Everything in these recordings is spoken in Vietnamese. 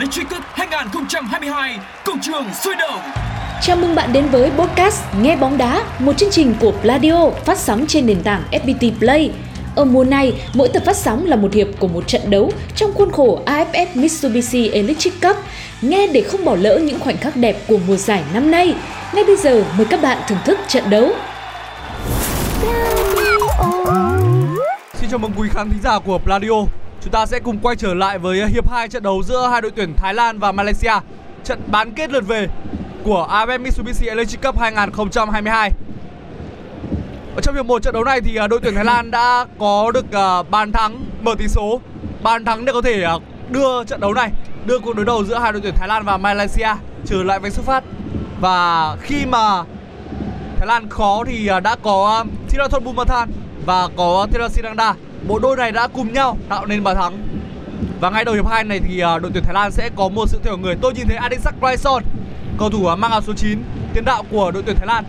Electric Cup 2022 Công trường sôi động Chào mừng bạn đến với podcast Nghe bóng đá, một chương trình của Pladio phát sóng trên nền tảng FPT Play. Ở mùa này, mỗi tập phát sóng là một hiệp của một trận đấu trong khuôn khổ AFF Mitsubishi Electric Cup. Nghe để không bỏ lỡ những khoảnh khắc đẹp của mùa giải năm nay. Ngay bây giờ, mời các bạn thưởng thức trận đấu. Xin chào mừng quý khán thính giả của Pladio. Chúng ta sẽ cùng quay trở lại với hiệp 2 trận đấu giữa hai đội tuyển Thái Lan và Malaysia. Trận bán kết lượt về của AFF Mitsubishi Electric Cup 2022. Ở trong hiệp 1 trận đấu này thì à, đội tuyển Thái Lan đã có được à, bàn thắng mở tỷ số. Bàn thắng để có thể à, đưa trận đấu này, đưa cuộc đối đầu giữa hai đội tuyển Thái Lan và Malaysia trở lại vạch xuất phát. Và khi mà Thái Lan khó thì đã có Thirathon Bumathan và có Therasinanda. Bộ đôi này đã cùng nhau tạo nên bàn thắng. Và ngay đầu hiệp 2 này thì à, đội tuyển Thái Lan sẽ có một sự thay đổi người. Tôi nhìn thấy Adisak Kraison, cầu thủ à, mang áo số 9, tiền đạo của đội tuyển Thái Lan.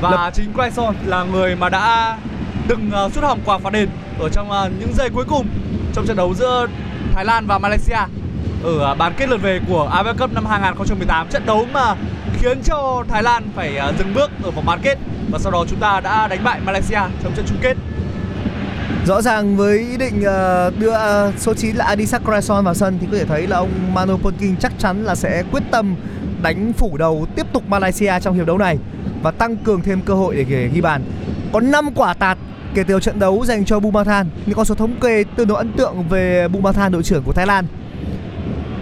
Và chính Kraison là người mà đã từng à, sút hỏng quả phạt đền ở trong những giây cuối cùng trong trận đấu giữa Thái Lan và Malaysia ở bán kết lượt về của AFF Cup năm 2018. Trận đấu mà khiến cho Thái Lan phải dừng bước ở vòng bán kết và sau đó chúng ta đã đánh bại Malaysia trong trận chung kết. Rõ ràng với ý định ờ, đưa ờ, số 9 là Adisak Krason vào sân thì có thể thấy là ông Manu Polking chắc chắn là sẽ quyết tâm đánh phủ đầu tiếp tục Malaysia trong hiệp đấu này và tăng cường thêm cơ hội để ghi- ghi bàn. Có 5 quả tạt kể từ trận đấu dành cho Bumathan, những con số thống kê tương đối ấn tượng về Bumathan đội trưởng của Thái Lan.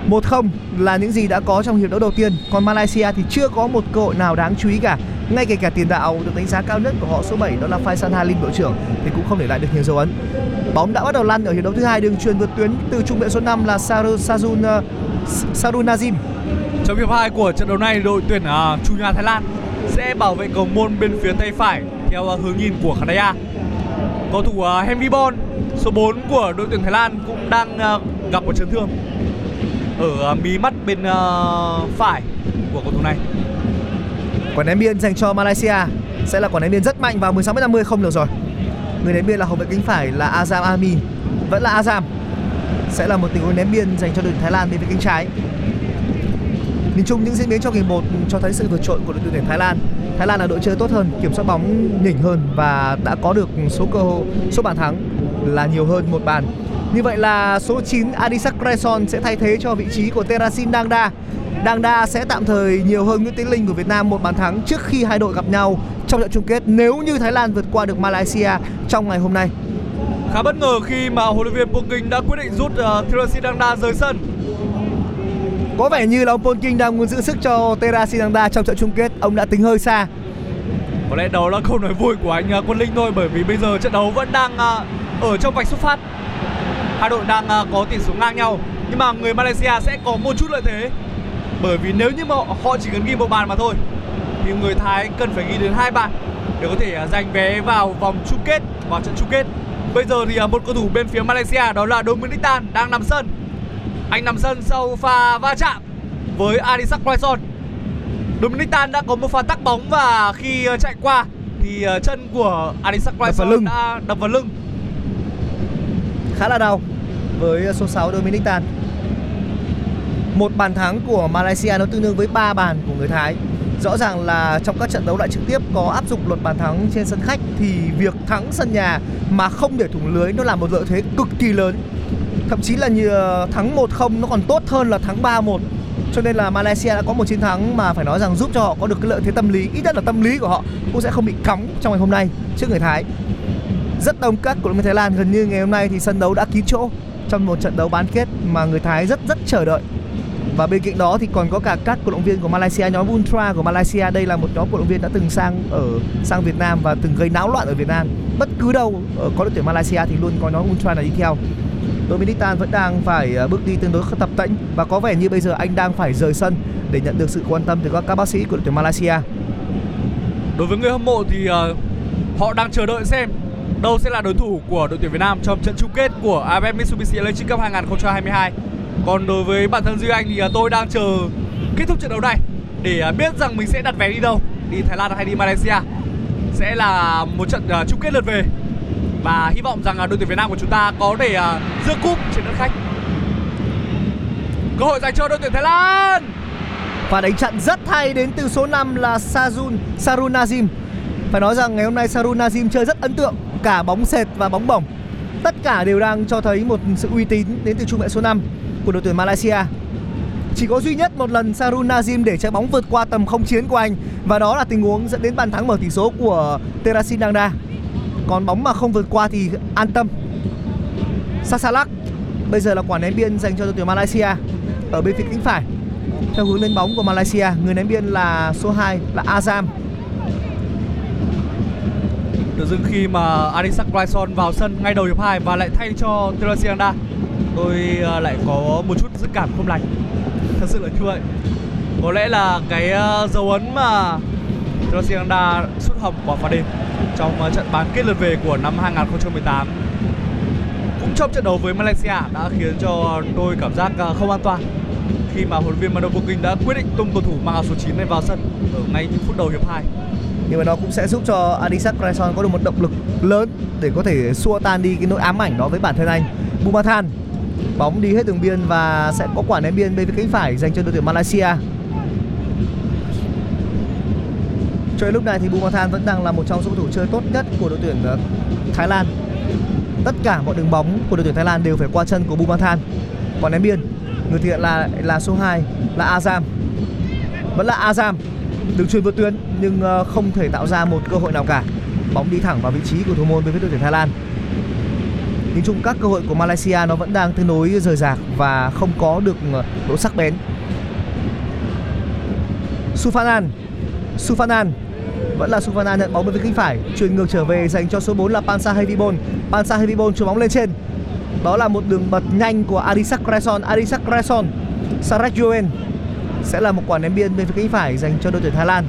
1-0 là những gì đã có trong hiệp đấu đầu tiên Còn Malaysia thì chưa có một cơ hội nào đáng chú ý cả ngay kể cả tiền đạo được đánh giá cao nhất của họ số 7 đó là Faisal Halim đội trưởng Thì cũng không để lại được nhiều dấu ấn Bóng đã bắt đầu lăn ở hiệp đấu thứ hai đường truyền vượt tuyến từ trung vệ số 5 là Saru Sajun uh, Saru Nazim Trong hiệp 2 của trận đấu này, đội tuyển uh, chủ nhà Thái Lan sẽ bảo vệ cầu môn bên phía tay phải theo uh, hướng nhìn của Khadaya. Cầu thủ uh, Henry Bon, số 4 của đội tuyển Thái Lan cũng đang uh, gặp một chấn thương ở uh, mí mắt bên uh, phải của cầu thủ này. Quả ném biên dành cho Malaysia sẽ là quả ném biên rất mạnh vào 16m50 không được rồi Người ném biên là hậu vệ cánh phải là Azam Ami Vẫn là Azam Sẽ là một tình huống ném biên dành cho đội tuyển Thái Lan bên phía cánh trái Nhìn chung những diễn biến trong hiệp 1 cho thấy sự vượt trội của đội tuyển Thái Lan Thái Lan là đội chơi tốt hơn, kiểm soát bóng nhỉnh hơn và đã có được số cơ hội, số bàn thắng là nhiều hơn một bàn. Như vậy là số 9 Adisak Kreson sẽ thay thế cho vị trí của Terasin Dangda. Dangda sẽ tạm thời nhiều hơn Nguyễn Tiến Linh của Việt Nam một bàn thắng trước khi hai đội gặp nhau trong trận chung kết nếu như Thái Lan vượt qua được Malaysia trong ngày hôm nay. Khá bất ngờ khi mà huấn luyện viên Poking đã quyết định rút uh, Thirasin Dangda rời sân. Có vẻ như là ông Polking đang muốn giữ sức cho Terasin Dangda trong trận chung kết. Ông đã tính hơi xa. Có lẽ đó là câu nói vui của anh uh, Quân Linh thôi bởi vì bây giờ trận đấu vẫn đang uh, ở trong vạch xuất phát. Hai đội đang uh, có tỷ số ngang nhau nhưng mà người Malaysia sẽ có một chút lợi thế bởi vì nếu như mà họ chỉ cần ghi một bàn mà thôi thì người Thái cần phải ghi đến hai bàn để có thể uh, giành vé vào vòng chung kết vào trận chung kết. Bây giờ thì uh, một cầu thủ bên phía Malaysia đó là Dominic Tan đang nằm sân. Anh nằm sân sau pha va chạm với Adisak Kraison. Dominic Tan đã có một pha tắc bóng và khi uh, chạy qua thì chân của Adisak lưng. đã đập vào lưng. khá là đau với số 6 Dominic Tan. Một bàn thắng của Malaysia nó tương đương với 3 bàn của người Thái. Rõ ràng là trong các trận đấu loại trực tiếp có áp dụng luật bàn thắng trên sân khách thì việc thắng sân nhà mà không để thủng lưới nó là một lợi thế cực kỳ lớn. Thậm chí là như thắng 1-0 nó còn tốt hơn là thắng 3-1 Cho nên là Malaysia đã có một chiến thắng mà phải nói rằng giúp cho họ có được cái lợi thế tâm lý, ít nhất là tâm lý của họ cũng sẽ không bị cóng trong ngày hôm nay trước người Thái. Rất đông các cổ động viên Thái Lan gần như ngày hôm nay thì sân đấu đã kín chỗ trong một trận đấu bán kết mà người Thái rất rất chờ đợi. Và bên cạnh đó thì còn có cả các cổ động viên của Malaysia, nhóm Ultra của Malaysia. Đây là một nhóm cổ động viên đã từng sang ở sang Việt Nam và từng gây náo loạn ở Việt Nam. Bất cứ đâu ở có đội tuyển Malaysia thì luôn có nhóm Ultra này đi theo. Dominic Tan vẫn đang phải ờ, bước đi tương đối tập tễnh và có vẻ như bây giờ anh đang phải rời sân để nhận được sự quan tâm từ các các bác sĩ của đội tuyển Malaysia. Đối với người hâm mộ thì uh, họ đang chờ đợi xem đâu sẽ là đối thủ của đội tuyển Việt Nam trong trận chung kết của AFF Mitsubishi Electric Cup 2022. Còn đối với bản thân Duy Anh thì à, tôi đang chờ kết thúc trận đấu này để à, biết rằng mình sẽ đặt vé đi đâu, đi Thái Lan hay đi Malaysia. Sẽ là một trận à, chung kết lượt về và hy vọng rằng đội tuyển Việt Nam của chúng ta có thể giữ cúp trên đất khách. Cơ hội dành cho đội tuyển Thái Lan. Và đánh chặn rất hay đến từ số 5 là Sajun Sarun Nazim. Phải nói rằng ngày hôm nay Sarun Nazim chơi rất ấn tượng cả bóng sệt và bóng bổng. Tất cả đều đang cho thấy một sự uy tín đến từ trung vệ số 5 của đội tuyển Malaysia. Chỉ có duy nhất một lần Sarun Nazim để trái bóng vượt qua tầm không chiến của anh, và đó là tình huống dẫn đến bàn thắng mở tỷ số của Terasin Dangda. Còn bóng mà không vượt qua thì an tâm. Sasalak bây giờ là quả ném biên dành cho đội tuyển Malaysia ở bên phía cánh phải theo hướng lên bóng của Malaysia, người ném biên là số 2 là Azam Tự dưng khi mà Adisak Raison vào sân ngay đầu hiệp 2 và lại thay cho Teresianda Tôi ờ, lại có một chút dự cảm không lành. Thật sự là như vậy. Có lẽ là cái ờ, dấu ấn mà Teresianda sút hỏng quả phá đền Trong ờ, trận bán kết lượt về của năm 2018 Cũng trong trận đấu với Malaysia đã khiến cho tôi cảm giác không an toàn. Khi mà huấn luyện viên Mano Poking đã quyết định tung cầu thủ mang áo số 9 này vào sân ở ngay những phút đầu hiệp 2. nhưng mà nó cũng sẽ giúp cho Adisak Raison có được một động lực lớn để có thể xua tan đi cái nỗi ám ảnh đó với bản thân anh. Bumathan bóng đi hết đường biên và sẽ có quả ném biên bên phía cánh phải dành cho đội tuyển Malaysia. Cho đến lúc này thì Bumathan vẫn đang là một trong số cầu thủ chơi tốt nhất của đội tuyển ờ, Thái Lan. Tất cả mọi đường bóng của đội tuyển Thái Lan đều phải qua chân của Bumathan quả ném biên, người thiện là là số 2 là Azam. Vẫn là Azam đường chuyền vượt tuyến nhưng ờ, không thể tạo ra một cơ hội nào cả. Bóng đi thẳng vào vị trí của thủ môn bên phía đội tuyển Thái Lan nhìn chung các cơ hội của Malaysia nó vẫn đang tương đối rời rạc và không có được ờ, độ sắc bén. Sufanan Sufanan vẫn là Sufanan nhận bóng bên phía cánh phải. Chuyền ngược trở về dành cho số 4 là Pansa Hevibon Pansa Hevibon chuyền bóng lên trên. Đó là một đường bật nhanh của Arisak Kreson Arisak Kreson Sarek Yuen sẽ là một quả ném biên bên phía cánh phải dành cho đội tuyển Thái Lan.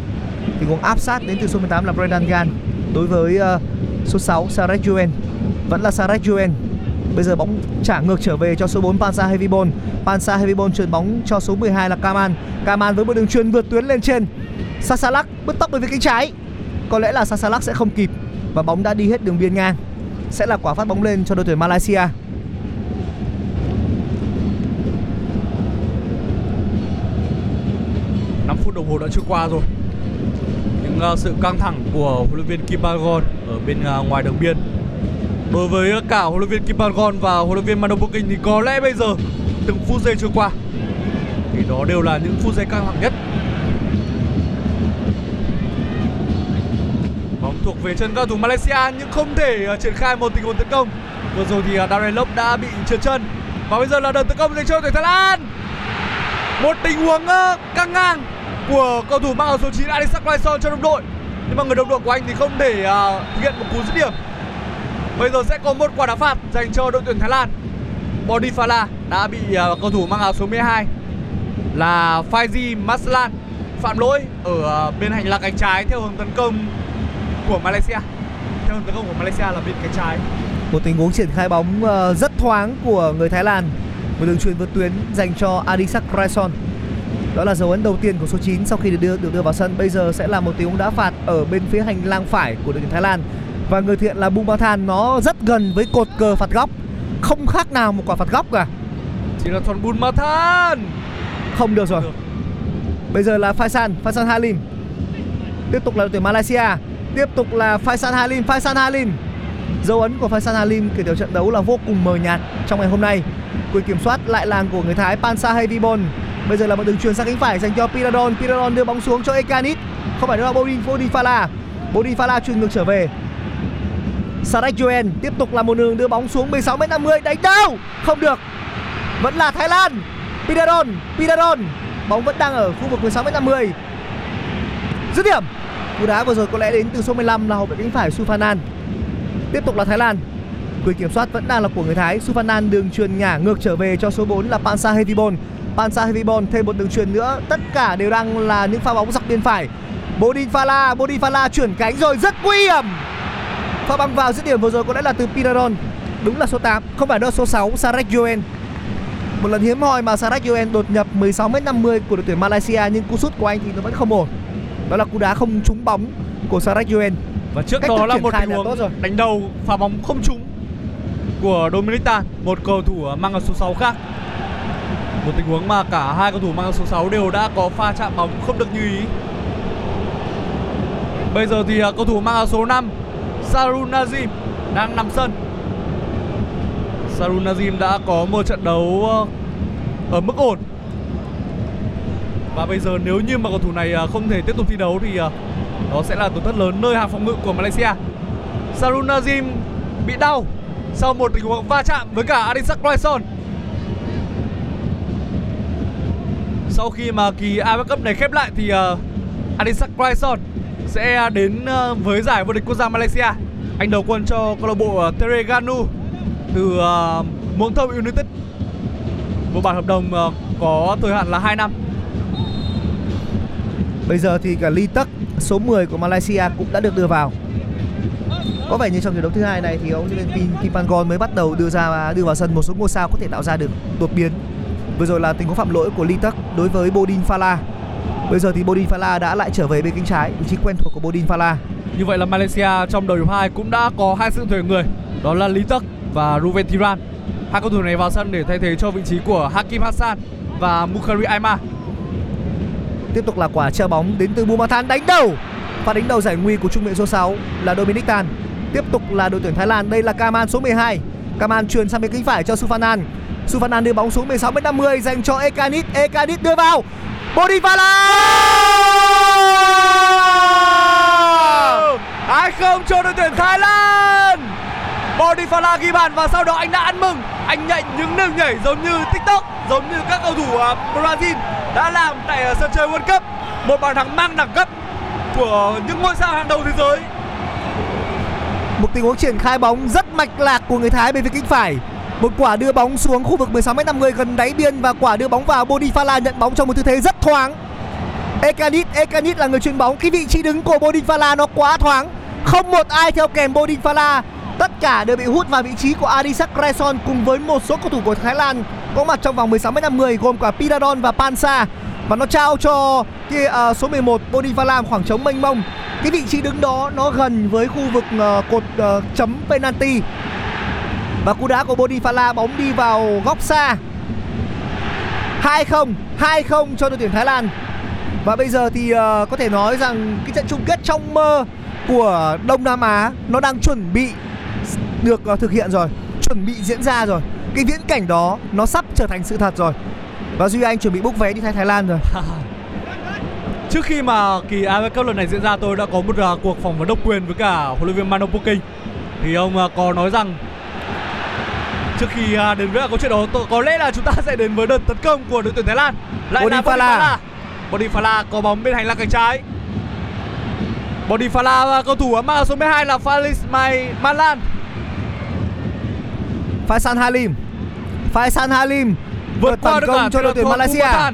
Tình huống áp sát đến từ số 18 là Brendan Gan đối với uh, số 6 Sarek Yuen vẫn là Sarek Joen bây giờ bóng trả ngược trở về cho số 4 Pansa Heavyball Pansa Heavyball chuyền bóng cho số 12 là Kaman. Kaman với một đường truyền vượt tuyến lên trên. Sasalak bứt tốc về phía cánh trái. Có lẽ là Sasalak sẽ không kịp và bóng đã đi hết đường biên ngang. Sẽ là quả phát bóng lên cho đội tuyển Malaysia. Phút đồng hồ đã trôi qua rồi. Những uh, ờ, sự căng thẳng của huấn luyện viên Kim Bagon ở bên uh, ngoài đường biên đối với cả huấn luyện viên Kim Pangon và huấn luyện viên Mano Poking thì có lẽ bây giờ từng phút giây trôi qua thì đó đều là những phút giây căng thẳng nhất. Bóng thuộc về chân cao thủ Malaysia nhưng không thể à, triển khai một tình huống tấn công. Vừa rồi thì uh, Darren Lop đã bị trượt chân và bây giờ là đợt tấn công dành cho tuyển Thái Lan. Một tình huống à, căng ngang của cầu thủ mang áo số 9 Adisak Raison cho đồng đội. Nhưng mà người đồng đội của anh thì không thể thực hiện một cú dứt điểm bây giờ sẽ có một quả đá phạt dành cho đội tuyển Thái Lan. Bodifala đã bị uh, cầu thủ mang áo số 12 là Faizi Maslan phạm lỗi ở à, bên hành lang cánh trái theo hướng tấn công của Malaysia. Theo hướng tấn công của Malaysia là bên cánh trái. Một tình huống triển khai bóng uh, rất thoáng của người Thái Lan. Một đường chuyền vượt tuyến dành cho Adisak Raison đó là dấu ấn đầu tiên của số 9 sau khi được đưa được đưa vào sân. Bây giờ sẽ là một tình huống đá phạt ở bên phía hành lang phải của đội tuyển Thái Lan và người thiện là Bumathan nó rất gần với cột cờ phạt góc không khác nào một quả phạt góc cả chỉ là Thon Bun Mathan không được rồi Được. bây giờ là Faisan Faisan Halim tiếp tục là đội tuyển Malaysia tiếp tục là Faisan Halim Faisan Halim dấu ấn của Faisan Halim kể từ trận đấu là vô cùng mờ nhạt trong ngày hôm nay quyền kiểm soát lại làng của người Thái Pansa Hevibon Bây giờ là một đường truyền sang cánh phải dành cho Piradon. Piradon đưa bóng xuống cho Ekanit. Không phải nữa là Bodin Bodin Fala. Bodin Fala truyền ngược trở về. Sarek Joen tiếp tục là một đường đưa bóng xuống 16 m 50 đánh đâu? Không được. Vẫn là Thái Lan. Pidaron Pidaron Bóng vẫn đang ở khu vực 16 m 50. Dứt điểm. Cú đá vừa rồi có lẽ đến từ số 15 là hậu vệ cánh phải Sufanan. Tiếp tục là Thái Lan. Quyền kiểm soát vẫn đang là của người Thái. Sufanan đường truyền ngả ngược trở về cho số 4 là Pansa Hevibon. Pansa Hevibon thêm một đường truyền nữa. Tất cả đều đang là những pha bóng dọc bên phải. Bodin Fala, Bodin Fala chuyển cánh rồi rất nguy hiểm. Pha băng vào dứt điểm vừa rồi có lẽ là từ Pinaron. Đúng là số 8, không phải đâu số 6 Sarek Joen. Một lần hiếm hoi mà Sarek Joen đột nhập 16m50 của đội tuyển Malaysia nhưng cú sút của anh thì nó vẫn không ổn. Đó là cú đá không trúng bóng của Sarek Joen. Và trước Cách đó là một tình huống đánh đầu pha bóng không trúng của Dominic Tan, một cầu thủ mang áo số 6 khác. Một tình huống mà cả hai cầu thủ mang áo số 6 đều đã có pha chạm bóng không được như ý. Bây giờ thì à, cầu thủ mang áo số 5 Sarun Nazim đang nằm sân. Sarun Nazim đã có một trận đấu ờ, ở mức ổn. Và bây giờ nếu như mà cầu thủ này ờ, không thể tiếp tục thi đấu thì ờ, đó sẽ là tổn thất lớn nơi hàng phòng ngự của Malaysia. Sarun Nazim bị đau sau một tình huống va chạm với cả Adisak Raison. Sau khi mà kỳ AFF Cup này khép lại thì uh, Adisak Raison sẽ đến ờ, với giải vô địch quốc gia Malaysia. Anh đầu quân cho câu lạc bộ ờ, Terengganu từ uh, United. Một bản hợp đồng có thời hạn là 2 năm. Bây giờ thì cả Lee Tuck số 10 của Malaysia cũng đã được đưa vào. Có vẻ như trong trận đấu thứ hai này thì ông liên luyện viên Kim Pangon mới bắt đầu đưa ra đưa vào sân một số ngôi sao có thể tạo ra được đột biến. Vừa rồi là tình huống phạm lỗi của Lee Tuck đối với Bodin Fala. Bây giờ thì Bodin Fala đã lại trở về bên cánh trái, vị trí quen thuộc của Bodin Fala. Như vậy là Malaysia trong đầu hiệp 2 cũng đã có hai sự chuyển người, đó là Lee Tuck và Ruven Thiran. Hai cầu thủ này vào sân để thay thế cho vị trí của Hakim Hassan và Mukhari Aima. Tiếp tục là quả treo bóng đến từ Bumathan đánh đầu. Và đánh đầu giải nguy của trung vệ số 6 là Dominic Tan. Tiếp tục là đội tuyển Thái Lan, đây là Kaman số 12. Kaman truyền sang bên cánh phải cho Sufanan. Sufanan đưa bóng xuống 16m50 dành cho Ekanit. Ekanit đưa vào. Bodivala! Hai không cho đội tuyển Thái Lan. Bodifala ghi bàn và sau đó anh đã ăn mừng. Anh nhảy những nêu nhảy giống như TikTok, giống như các cầu thủ à, Brazil đã làm tại à, sân chơi World Cup. Một bàn thắng mang đẳng cấp của những ngôi sao hàng đầu thế giới. Một tình huống triển khai bóng rất mạch lạc của người Thái bên phía cánh phải. Một quả đưa bóng xuống khu vực 16m50 gần đáy biên và quả đưa bóng vào Bodifala nhận bóng trong một tư thế rất thoáng. Ekanit, Ekanit là người chuyền bóng. Cái vị trí đứng của Bodifala nó quá thoáng. Không một ai theo kèm Bodifala. Tất cả đều bị hút vào vị trí của Adisak Kreson cùng với một số cầu thủ của Thái Lan có mặt trong vòng 16m50 gồm cả Piradon và Pansa. Và nó trao cho kia uh, số 11 Bodifala khoảng trống mênh mông. Cái vị trí đứng đó nó gần với khu vực uh, cột uh, chấm penalty. Và cú đá của Bodifala bóng đi vào góc xa. 2-0, 2-0 cho đội tuyển Thái Lan. Và bây giờ thì uh, có thể nói rằng cái trận chung kết trong mơ của Đông Nam Á nó đang chuẩn bị được uh, thực hiện rồi, chuẩn bị diễn ra rồi. Cái viễn cảnh đó nó sắp trở thành sự thật rồi. Và Duy Anh chuẩn bị book vé đi thay Thái Lan rồi. Trước khi mà kỳ AFF Cup lần này diễn ra tôi đã có một uh, cuộc phỏng vấn độc quyền với cả huấn luyện viên Mano Poking. Thì ông uh, có nói rằng trước khi uh, đến với câu chuyện đó có lẽ là chúng ta sẽ đến với đợt tấn công của đội tuyển Thái Lan. Lại là Bodifala. Bodifala. Bodifala có bóng bên hành lang cánh trái. Bodifala và cầu thủ mang số 12 là Falis Mai Malan. Faisan Halim. Faisan Halim Vượt cả công cho đội tuyển Malaysia.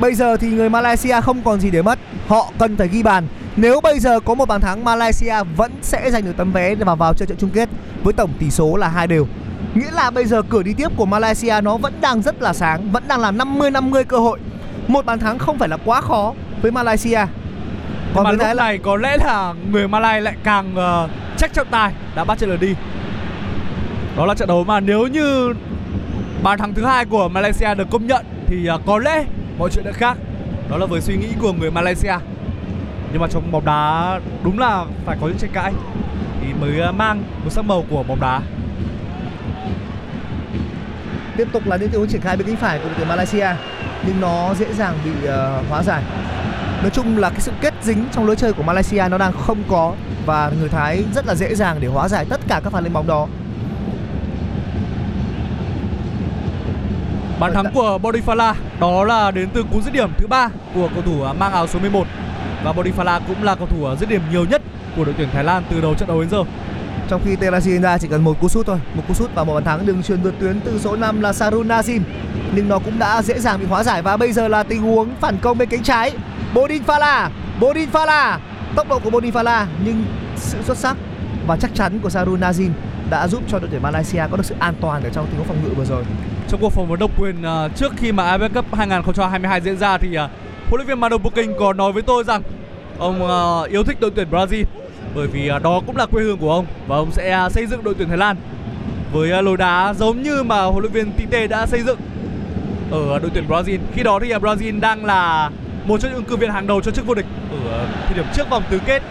Bây giờ thì người Malaysia không còn gì để mất Họ cần phải ghi bàn Nếu bây giờ có một bàn thắng Malaysia vẫn sẽ giành được tấm vé để vào vào chơi trận chung kết Với tổng tỷ số là hai đều Nghĩa là bây giờ cửa đi tiếp của Malaysia nó vẫn đang rất là sáng Vẫn đang là 50-50 cơ hội Một bàn thắng không phải là quá khó với Malaysia Còn mà lúc Lan này có lẽ là người Malay lại càng uh, chắc trọng tài đã bắt trên lượt đi. Đó là trận đấu mà nếu như bàn thắng thứ hai của Malaysia được công nhận thì uh, có lẽ mọi chuyện đã khác. Đó là với suy nghĩ của người Malaysia. Nhưng mà trong bóng đá đúng là phải có những tranh cãi. Thì mới uh, mang một sắc màu của bóng đá. tiếp tục là những tình huống triển khai bên cánh phải của đội tuyển Malaysia. Nhưng nó dễ dàng bị uh, hóa giải. Nói chung là cái sự kết dính trong lối chơi của Malaysia nó đang không có. Và người Thái rất là dễ dàng để hóa giải tất cả các pha lên bóng đó. Bàn thắng của Bodifala đó là đến từ cú dứt điểm thứ ba của cầu thủ mang áo số 11 và Bodifala cũng là cầu thủ dứt điểm nhiều nhất của đội tuyển Thái Lan từ đầu trận đấu đến giờ. Trong khi Telasina chỉ cần một cú sút thôi, một cú sút và một bàn thắng đường truyền vượt tuyến từ số 5 là Sarun Nazim nhưng nó cũng đã dễ dàng bị hóa giải và bây giờ là tình huống phản công bên cánh trái. Bodinfala, Bodinfala, tốc độ của Bodinfala nhưng sự xuất sắc và chắc chắn của Sarun Nazim đã giúp cho đội tuyển Malaysia có được sự an toàn ở trong tình huống phòng ngự vừa rồi. Trong cuộc phỏng vấn độc quyền uh, trước khi mà AFF Cup 2022 diễn ra thì uh, huấn luyện viên Mano Booking có nói với tôi rằng ông uh, yêu thích đội tuyển Brazil bởi vì uh, đó cũng là quê hương của ông và ông sẽ uh, xây dựng đội tuyển Thái Lan với uh, lối đá giống như mà huấn luyện viên Tite đã xây dựng ở đội tuyển Brazil. Khi đó thì uh, Brazil đang là một trong những ứng cử viên hàng đầu cho chức vô địch ở uh, thời điểm trước vòng tứ kết.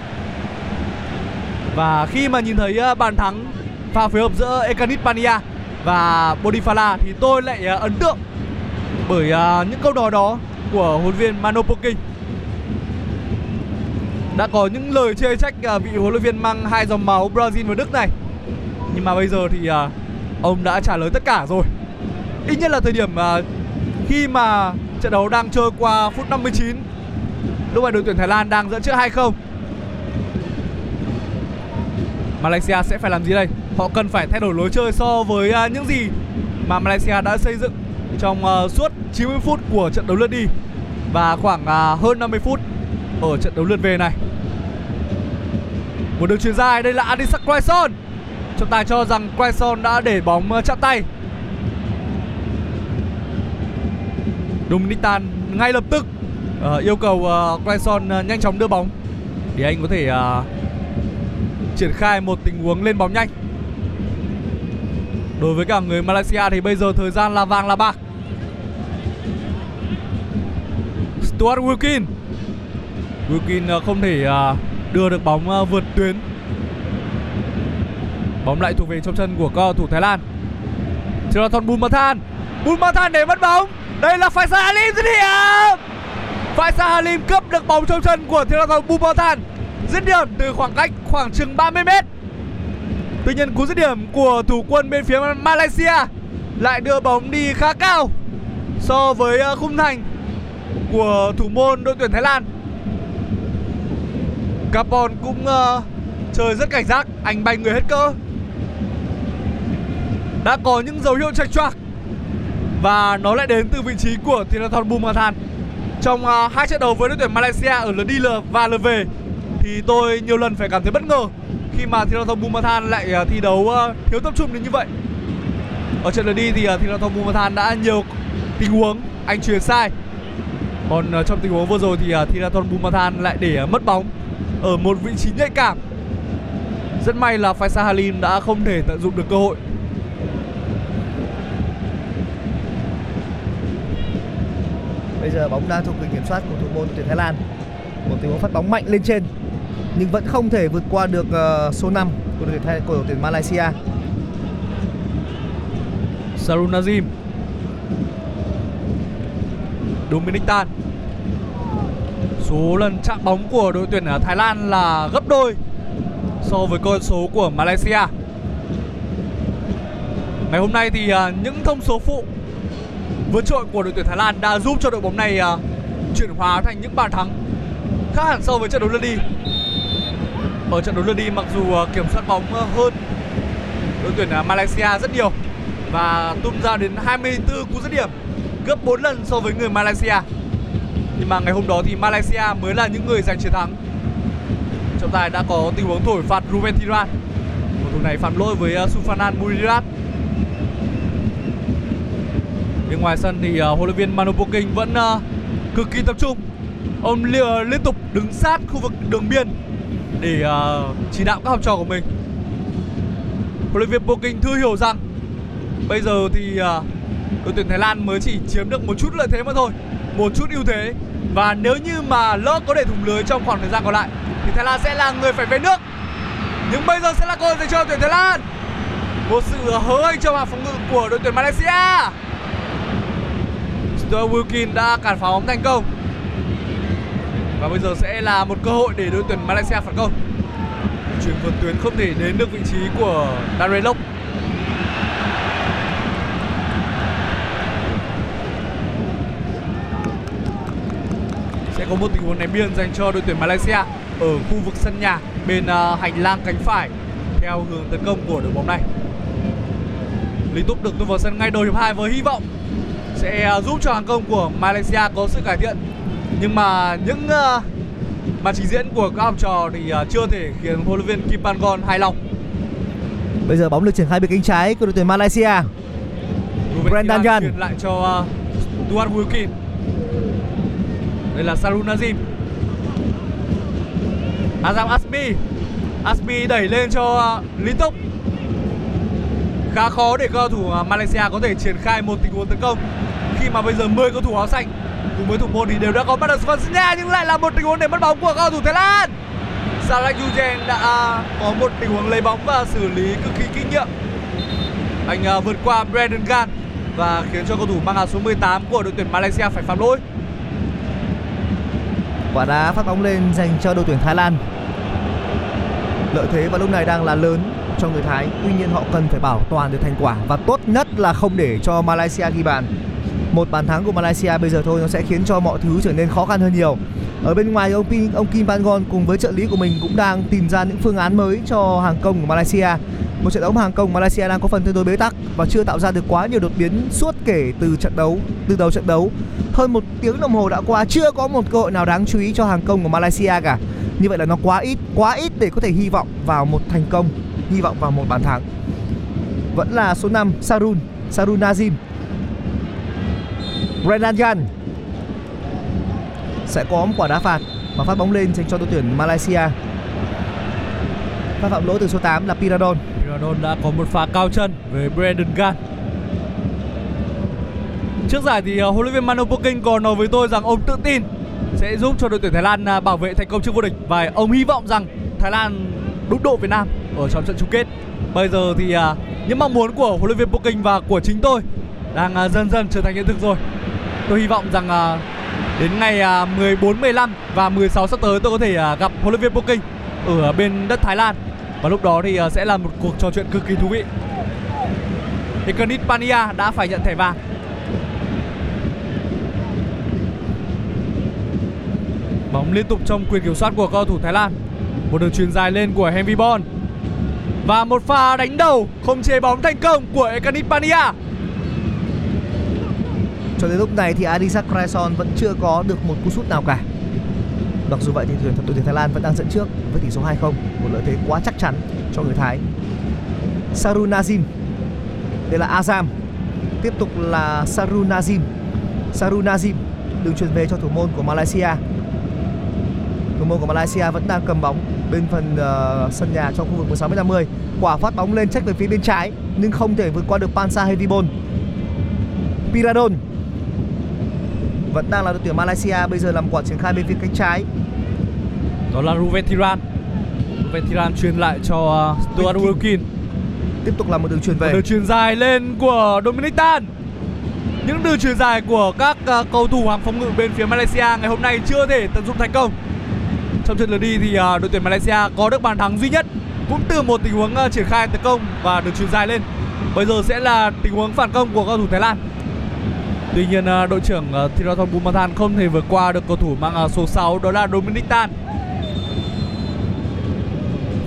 Và khi mà nhìn thấy uh, bàn thắng pha phối hợp giữa Ekanit Pania và Bodifala thì tôi lại uh, ấn tượng bởi uh, những câu nói đó của huấn luyện viên Mano Poking. Đã có những lời chê trách à, vị huấn luyện viên mang hai dòng máu Brazil và Đức này. Nhưng mà bây giờ thì à, ông đã trả lời tất cả rồi. Ít nhất là thời điểm à, khi mà trận đấu đang trôi qua phút 59 lúc này đội tuyển Thái Lan đang dẫn trước 2-0 Malaysia sẽ phải làm gì đây? Họ cần phải thay đổi lối chơi so với những gì mà Malaysia đã xây dựng trong uh, suốt 90 phút của trận đấu lượt đi và khoảng uh, hơn 50 phút ở trận đấu lượt về này. Một đường chuyền dài đây là Adisak Quaison. Trọng tài cho rằng Quaison đã để bóng uh, chạm tay. Dominic Tan ngay lập tức uh, yêu cầu uh, Quaison uh, nhanh chóng đưa bóng để anh có thể uh, triển khai một tình huống lên bóng nhanh. Đối với cả người Malaysia thì bây giờ thời gian là vàng là bạc Stuart Wilkin. Wilkin à, không thể à, đưa được bóng à, vượt tuyến. Bóng lại thuộc về trong chân của cầu thủ Thái Lan. Jonathan Bulmathan Bulmathan để mất bóng. Đây là Faisal Halim dứt điểm Faisal Halim cướp được bóng trong chân của Jonathan Bulmathan Dứt điểm từ khoảng cách khoảng chừng 30 mét. Tuy nhiên cú dứt điểm của thủ quân bên phía Malaysia lại đưa bóng đi khá cao so với khung thành của thủ môn đội tuyển Thái Lan. Capon cũng uh, chơi rất cảnh giác, anh bay người hết cỡ. Đã có những dấu hiệu chạch choạc và nó lại đến từ vị trí của Thinathon Bumathan. Trong uh, hai trận đấu với đội tuyển Malaysia ở lượt đi lượt và lượt về thì tôi nhiều lần phải cảm thấy bất ngờ khi mà Thinathon Bumathan lại uh, thi đấu uh, thiếu tập trung đến như vậy. Ở trận lượt đi thì uh, Thinathon Bumathan đã nhiều tình huống anh chuyển sai. Còn uh, trong tình huống vừa rồi thì uh, Thirathon Bumathan lại để uh, mất bóng ở một vị trí nhạy cảm. Rất may là Faisal Halim đã không thể tận dụng được cơ hội. Bây giờ bóng đang thuộc quyền kiểm soát của thủ môn tuyển Thái Lan. Một tình huống phát bóng mạnh lên trên nhưng vẫn không thể vượt qua được uh, số 5 của đội tuyển của đội tuyển Malaysia. Sarun Nazim Dominic Tan. Số lần chạm bóng của đội tuyển ở Thái Lan là gấp đôi so với con số của Malaysia. Ngày hôm nay thì à, những thông số phụ vượt trội của đội tuyển Thái Lan đã giúp cho đội bóng này à, chuyển hóa thành những bàn thắng khác hẳn so với trận đấu lượt đi. Ở trận đấu lượt đi, mặc dù à, kiểm soát bóng hơn đội tuyển Malaysia rất nhiều và tung ra đến 24 cú dứt điểm gấp 4 lần so với người Malaysia. Nhưng mà ngày hôm đó thì Malaysia mới là những người giành chiến thắng. Trọng tài đã có tình huống thổi phạt Ruben Thiran cầu thủ này phạm lỗi với ờ, Sufanan Murirat bên ngoài sân thì uh, huấn luyện viên Manu Poking vẫn uh, cực kỳ tập trung. Ông liên tục đứng sát khu vực đường biên để uh, chỉ đạo các học trò của mình. Huấn luyện viên Poking thư hiểu rằng bây giờ thì uh, đội tuyển Thái Lan mới chỉ chiếm được một chút lợi thế mà thôi, một chút ưu thế. Và nếu như mà lỡ có để thủng lưới trong khoảng thời gian còn lại, thì Thái Lan sẽ là người phải về nước. Nhưng bây giờ sẽ là cơ hội dành cho tuyển Thái Lan. Một sự hớ anh trong hàng phòng ngự của đội tuyển Malaysia. Stuart Wilkin đã cản phá bóng thành công. Và bây giờ sẽ là một cơ hội để đội tuyển Malaysia phản công. Chuyển vượt tuyến không thể đến được vị trí của Darren Lok có một tình huống ném biên dành cho đội tuyển Malaysia ở khu vực sân nhà bên uh, hành lang cánh phải theo hướng tấn công của đội bóng này. Lý Túc được tung vào sân ngay đầu hiệp 2 với hy vọng sẽ uh, giúp cho hàng công của Malaysia có sự cải thiện. Nhưng mà những uh, màn trình diễn của các học trò thì uh, chưa thể khiến huấn luyện viên Kim Pangon hài lòng. Bây giờ bóng được triển khai bên cánh trái của đội tuyển Malaysia. Brendan chuyển lại cho uh, Stuart Wilkin. Đây là Sarun à, Nazim Azam Asmi Asmi đẩy lên cho à, Lý Túc. Khá khó để cầu thủ à, Malaysia có thể triển khai một tình huống tấn công. Khi mà bây giờ 10 cầu thủ áo xanh cùng với thủ môn thì đều đã có bắt được phần sân nhưng lại là một tình huống để mất bóng của cầu thủ Thái Lan. Sarah Yujen đã có một tình huống lấy bóng và xử lý cực kỳ kinh nghiệm. Anh vượt qua Brandon Gan và khiến cho cầu thủ mang áo số 18 của đội tuyển Malaysia phải phạm lỗi. Quả đá phát bóng lên dành cho đội tuyển Thái Lan. Lợi thế vào lúc này đang là lớn cho người Thái, Tuy nhiên họ cần phải bảo toàn được thành quả Và tốt nhất là không để cho Malaysia ghi bàn. Một bàn thắng của Malaysia bây giờ thôi Nó sẽ khiến cho mọi thứ trở nên khó khăn hơn nhiều. Ở bên ngoài ông Kim, ông Kim Bangon cùng với trợ lý của mình Cũng đang tìm ra những phương án mới cho hàng công của Malaysia. Một trận đấu mà hàng công Malaysia đang có phần tương đối bế tắc và chưa tạo ra được quá nhiều đột biến suốt kể từ trận đấu từ đầu trận đấu. Hơn một tiếng đồng hồ đã qua chưa có một cơ hội nào đáng chú ý cho hàng công của Malaysia cả. Như vậy là nó quá ít quá ít để có thể hy vọng vào một thành công hy vọng vào một bàn thắng. Vẫn là số 5 Sarun Sarun Nazim. Brendan Gan sẽ có một quả đá phạt và phát bóng lên dành cho đội tuyển Malaysia pha phạm lỗi từ số 8 là Piradon Piradon đã có một pha cao chân về Brandon Gan Trước giải thì ờ, huấn luyện viên Manu Poking còn nói với tôi rằng ông tự tin sẽ giúp cho đội tuyển Thái Lan à, bảo vệ thành công trước vô địch và ông hy vọng rằng Thái Lan đụng độ Việt Nam ở trong trận chung kết. Bây giờ thì à, những mong muốn của huấn luyện viên Poking và của chính tôi đang à, dần dần trở thành hiện thực rồi. Tôi hy vọng rằng đến ngày 14, 15 và 16 sắp tới tôi có thể à, gặp huấn luyện viên Booking ở bên đất Thái Lan. Và lúc đó thì à, sẽ là một cuộc trò chuyện cực kỳ thú vị. Ekanit Pania đã phải nhận thẻ vàng. Bóng liên tục trong quyền kiểm soát của cầu thủ Thái Lan. Một đường truyền dài lên của Henry Bon Và một pha đánh đầu không chế bóng thành công của Ekanit Pania. Cho đến lúc này thì Adisak Krason vẫn chưa có được một cú sút nào cả. Mặc dù vậy thì tuyển đội tuyển Thái Lan vẫn đang dẫn trước với tỷ số 2-0 Một lợi thế quá chắc chắn cho người Thái. Saru Nazim Đây là Azam. Tiếp tục là Saru Nazim. Saru Nazim Đường truyền về cho thủ môn của Malaysia. Thủ môn của Malaysia vẫn đang cầm bóng bên phần uh, sân nhà trong khu vực 16 50. Quả phát bóng lên check về phía bên trái nhưng không thể vượt qua được Pansa Hedibon. Piradon vẫn đang là đội tuyển Malaysia bây giờ làm quả triển khai bên phía cánh trái. Đó là Ruvetiran. Ruvetiran truyền lại cho uh, Stuart Wilkin. Tiếp tục là một đường truyền về. Một đường truyền dài lên của Dominic Tan. Những đường truyền dài của các uh, cầu thủ hàng phòng ngự bên phía Malaysia ngày hôm nay chưa thể tận dụng thành công. Trong trận lượt đi thì uh, đội tuyển Malaysia có được bàn thắng duy nhất cũng từ một tình huống uh, triển khai tấn công và được truyền dài lên. Bây giờ sẽ là tình huống phản công của cầu thủ Thái Lan. Tuy nhiên à, đội trưởng à, uh, Thirathon Bumathan không thể vượt qua được cầu thủ mang à, số 6 đó là Dominic Tan.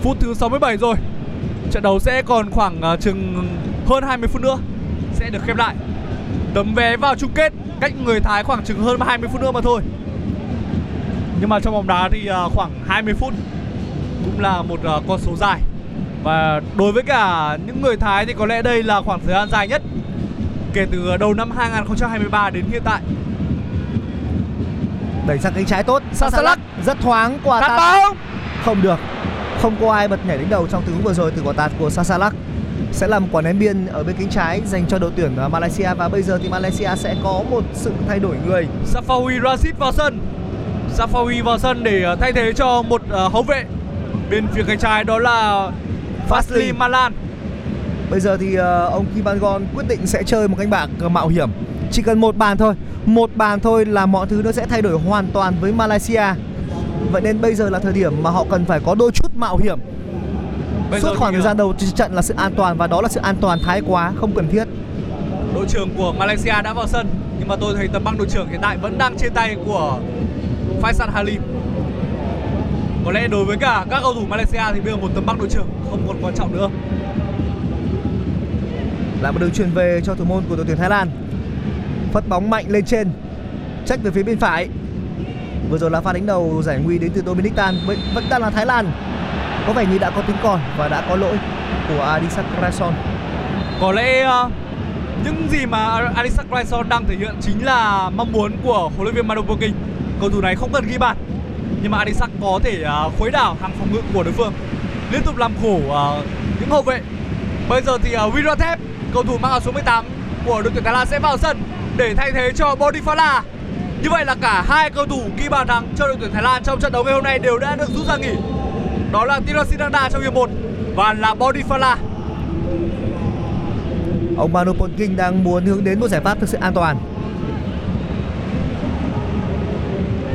Phút thứ 67 rồi. Trận đấu sẽ còn khoảng chừng hơn 20 phút nữa sẽ được khép lại. Tấm vé vào chung kết cách người Thái khoảng chừng hơn 20 phút nữa mà thôi. Nhưng mà trong bóng đá thì khoảng 20 phút cũng là một con số dài. Và đối với cả những người Thái thì có lẽ đây là khoảng thời gian dài nhất kể từ đầu năm 2023 đến hiện tại. Đẩy sang cánh trái tốt. Sasalak rất thoáng quả tạt bóng. không được. Không có ai bật nhảy đến đầu trong tình huống vừa rồi từ quả tạt của Sasalak. Sẽ làm quả ném biên ở bên cánh trái dành cho đội tuyển uh, Malaysia và bây giờ thì Malaysia sẽ có một sự thay đổi người. Safawi Rashid vào sân. Safawi vào sân để uh, thay thế cho một hậu vệ bên phía cánh trái đó là Fasli Malan. Bây giờ thì ờ, ông Kim Ban Gon quyết định sẽ chơi một canh bạc ờ, mạo hiểm. Chỉ cần một bàn thôi, một bàn thôi là mọi thứ nó sẽ thay đổi hoàn toàn với Malaysia. Vậy nên bây giờ là thời điểm mà họ cần phải có đôi chút mạo hiểm. Bây Suốt khoảng thời gian đầu trận là sự an toàn và đó là sự an toàn thái quá, không cần thiết. đội trưởng của Malaysia đã vào sân nhưng mà tôi thấy tấm băng đội trưởng hiện tại vẫn đang trên tay của Faisal Halim. Có lẽ đối với cả các cầu thủ Malaysia thì bây giờ một tấm băng đội trưởng không còn quan trọng nữa là một đường truyền về cho thủ môn của đội tuyển Thái Lan. Phất bóng mạnh lên trên. trách về phía bên phải. Vừa rồi là pha đánh đầu giải nguy đến từ Dominic Tan vẫn, vẫn đang là Thái Lan. Có vẻ như đã có tiếng còi và đã có lỗi của Adisak Krason. Có lẽ ờ, những gì mà Adisak Raison đang thể hiện chính là mong muốn của huấn luyện viên Manu Poking. Cầu thủ này không cần ghi bàn nhưng mà Adisak có thể ờ, khuấy đảo hàng phòng ngự của đối phương, liên tục làm khổ uh, những hậu vệ. Bây giờ thì ờ, uh, Virathep cầu thủ mang áo số 18 của đội tuyển Thái Lan sẽ vào sân để thay thế cho Bodifala. Như vậy là cả hai cầu thủ ghi bàn thắng cho đội tuyển Thái Lan trong trận đấu ngày hôm nay đều đã được rút ra nghỉ. Đó là Tirosindanda trong hiệp 1 và là Bodifala. Ông Manu Polking đang muốn hướng đến một giải pháp thực sự an toàn.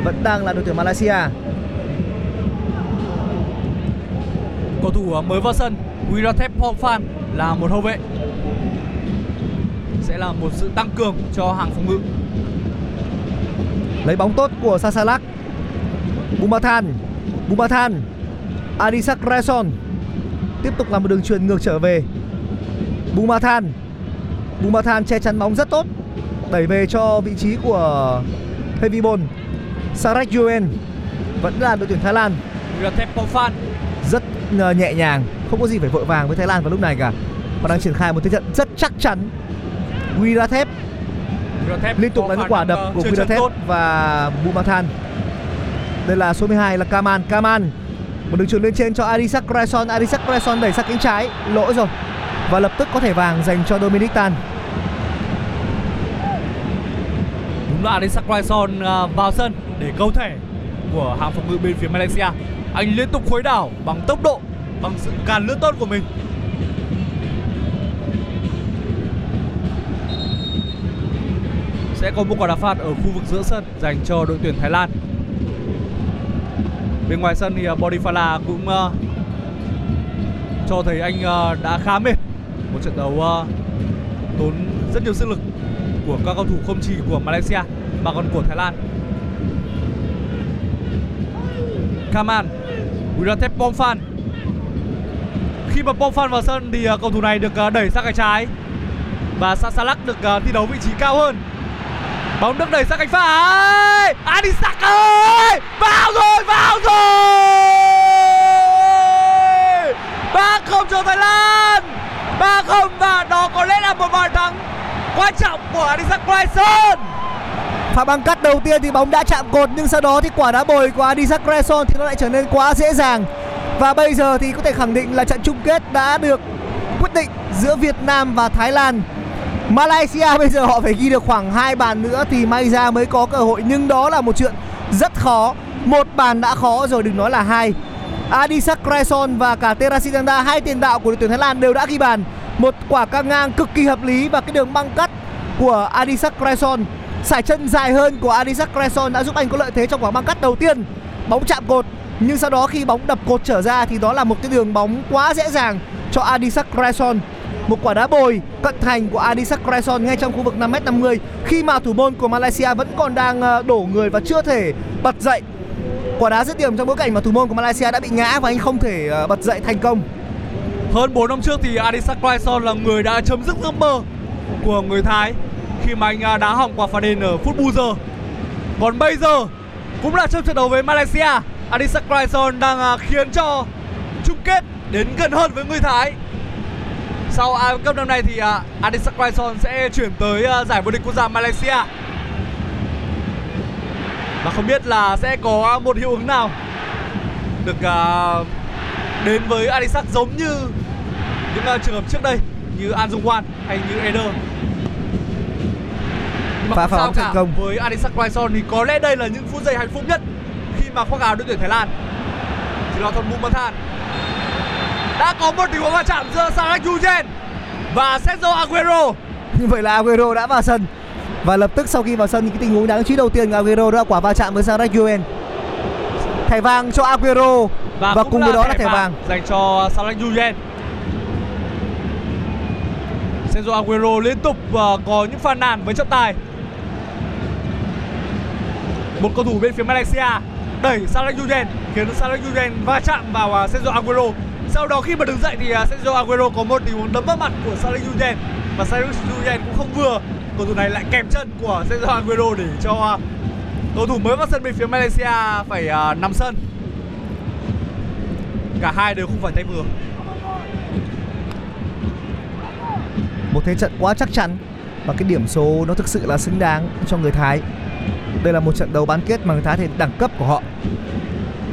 Vẫn đang là đội tuyển Malaysia. Cầu thủ mới vào sân Wirathep Pongphan là một hậu vệ Sẽ là một sự tăng cường cho hàng phòng ngự Lấy bóng tốt của Sasalak. Bumathan. Bumathan. Adisak Rason. Tiếp tục làm một đường truyền ngược trở về. Bumathan. Bumathan che chắn bóng rất tốt. Đẩy về cho vị trí của Heavybon. Sarek Yuen. Vẫn là đội tuyển Thái Lan. Pongphan rất ờ, nhẹ nhàng không có gì phải vội vàng với Thái Lan vào lúc này cả họ đang triển khai một thế trận rất chắc chắn Wirathep liên tục là những quả đập của tốt. và Bumathan đây là số 12 là Kaman. Kaman một đường truyền lên trên cho Adisak Raison Adisak Raison đẩy sang cánh trái lỗi rồi. Và lập tức có thẻ vàng dành cho Dominic Tan. Đúng là Adisak Raison ờ, vào sân để câu thể của hàng phòng ngự bên phía Malaysia. Anh liên tục khuấy đảo bằng tốc độ Bằng sự càn lướt tốt của mình Sẽ có một quả đá phạt ở khu vực giữa sân dành cho đội tuyển Thái Lan Bên ngoài sân thì à, Bodifala cũng uh, cho thấy anh uh, đã khá mệt Một trận đấu uh, tốn rất nhiều sức lực của các cầu thủ không chỉ của Malaysia mà còn của Thái Lan. Kaman, Wirathep Pongphan. Khi mà Pongphan vào sân thì uh, cầu thủ này được uh, đẩy sang cánh trái và Sasalak được uh, thi đấu vị trí cao hơn. Bóng được đẩy sang cánh phải. Anisak ơi! Vào rồi, vào rồi! 3-0 cho Thái Lan. 3-0 và đó có lẽ là một bàn thắng quan trọng của Anisak Bryson pha băng cắt đầu tiên thì bóng đã chạm cột nhưng sau đó thì quả đá bồi của Anisak Bryson thì nó lại trở nên quá dễ dàng và bây giờ thì có thể khẳng định là trận chung kết đã được quyết định giữa Việt Nam và Thái Lan Malaysia bây giờ họ phải ghi được khoảng hai bàn nữa thì may ra mới có cơ hội. Nhưng đó là một chuyện rất khó. Một bàn đã khó rồi, đừng nói là hai. Adisak Raison và cả Terasitanda hai tiền đạo của đội tuyển Thái Lan đều đã ghi bàn. Một quả căng ngang cực kỳ hợp lý và cái đường băng cắt của Adisak Raison sải chân dài hơn của Adisak Raison đã giúp anh có lợi thế trong quả băng cắt đầu tiên. Bóng chạm cột, nhưng sau đó khi bóng đập cột trở ra thì đó là một cái đường bóng quá dễ dàng cho Adisak Raison một quả đá bồi cận thành của Adisak Raison ngay trong khu vực 5m50 khi mà thủ môn của Malaysia vẫn còn đang ờ, đổ người và chưa thể bật dậy quả đá dứt điểm trong bối cảnh mà thủ môn của Malaysia đã bị ngã và anh không thể ờ, bật dậy thành công Hơn 4 năm trước thì Adisak Raison là người đã chấm dứt giấc mơ của người Thái khi mà anh ờ, đá hỏng quả phạt đền ở phút bù giờ. Còn bây giờ cũng là trong trận đấu với Malaysia, Adisak Raison đang khiến cho chung kết đến gần hơn với người Thái. Sau AFF Cup năm nay thì à, Adisak Raison sẽ chuyển tới à, giải vô địch quốc gia Malaysia. Và không biết là sẽ có một hiệu ứng nào được à, đến với Adisak giống như những uh, trường hợp trước đây như An Dung Wan hay như Eder. Nhưng mà Phá không thành công. với Adisak Raison thì có lẽ đây là những phút giây hạnh phúc nhất khi mà khoác áo đội tuyển Thái Lan. Thì là thon Bumathan đã có một tình huống va chạm giữa Sarek Yujen và Sergio Aguero Như vậy là Aguero đã vào sân và lập tức sau khi vào sân thì cái tình huống đáng chú ý đầu tiên của Aguero đó là quả va chạm với Sarek Yuen. Thẻ vàng cho Aguero và, cũng cùng với đó là thẻ vàng. dành cho Salak Yuyen. Sergio Aguero liên tục uh, có những phàn nàn với trọng tài. Một cầu thủ bên phía Malaysia đẩy Salak Yuyen khiến Salak Yuyen va chạm vào uh, Sergio Aguero. Sau đó khi mà đứng dậy thì à, Sergio Aguero có một tình huống đấm vào mặt của Salak Yuyen và Salak Yuyen cũng không vừa. Cầu thủ này lại kèm chân của Sergio Aguero để cho à, cầu thủ mới vào sân bên phía Malaysia phải à, nằm sân. Cả hai đều không phải tay vừa. Một thế trận quá chắc chắn và cái điểm số nó thực sự là xứng đáng cho người Thái. Đây là một trận đấu bán kết mà người Thái thể đẳng cấp của họ.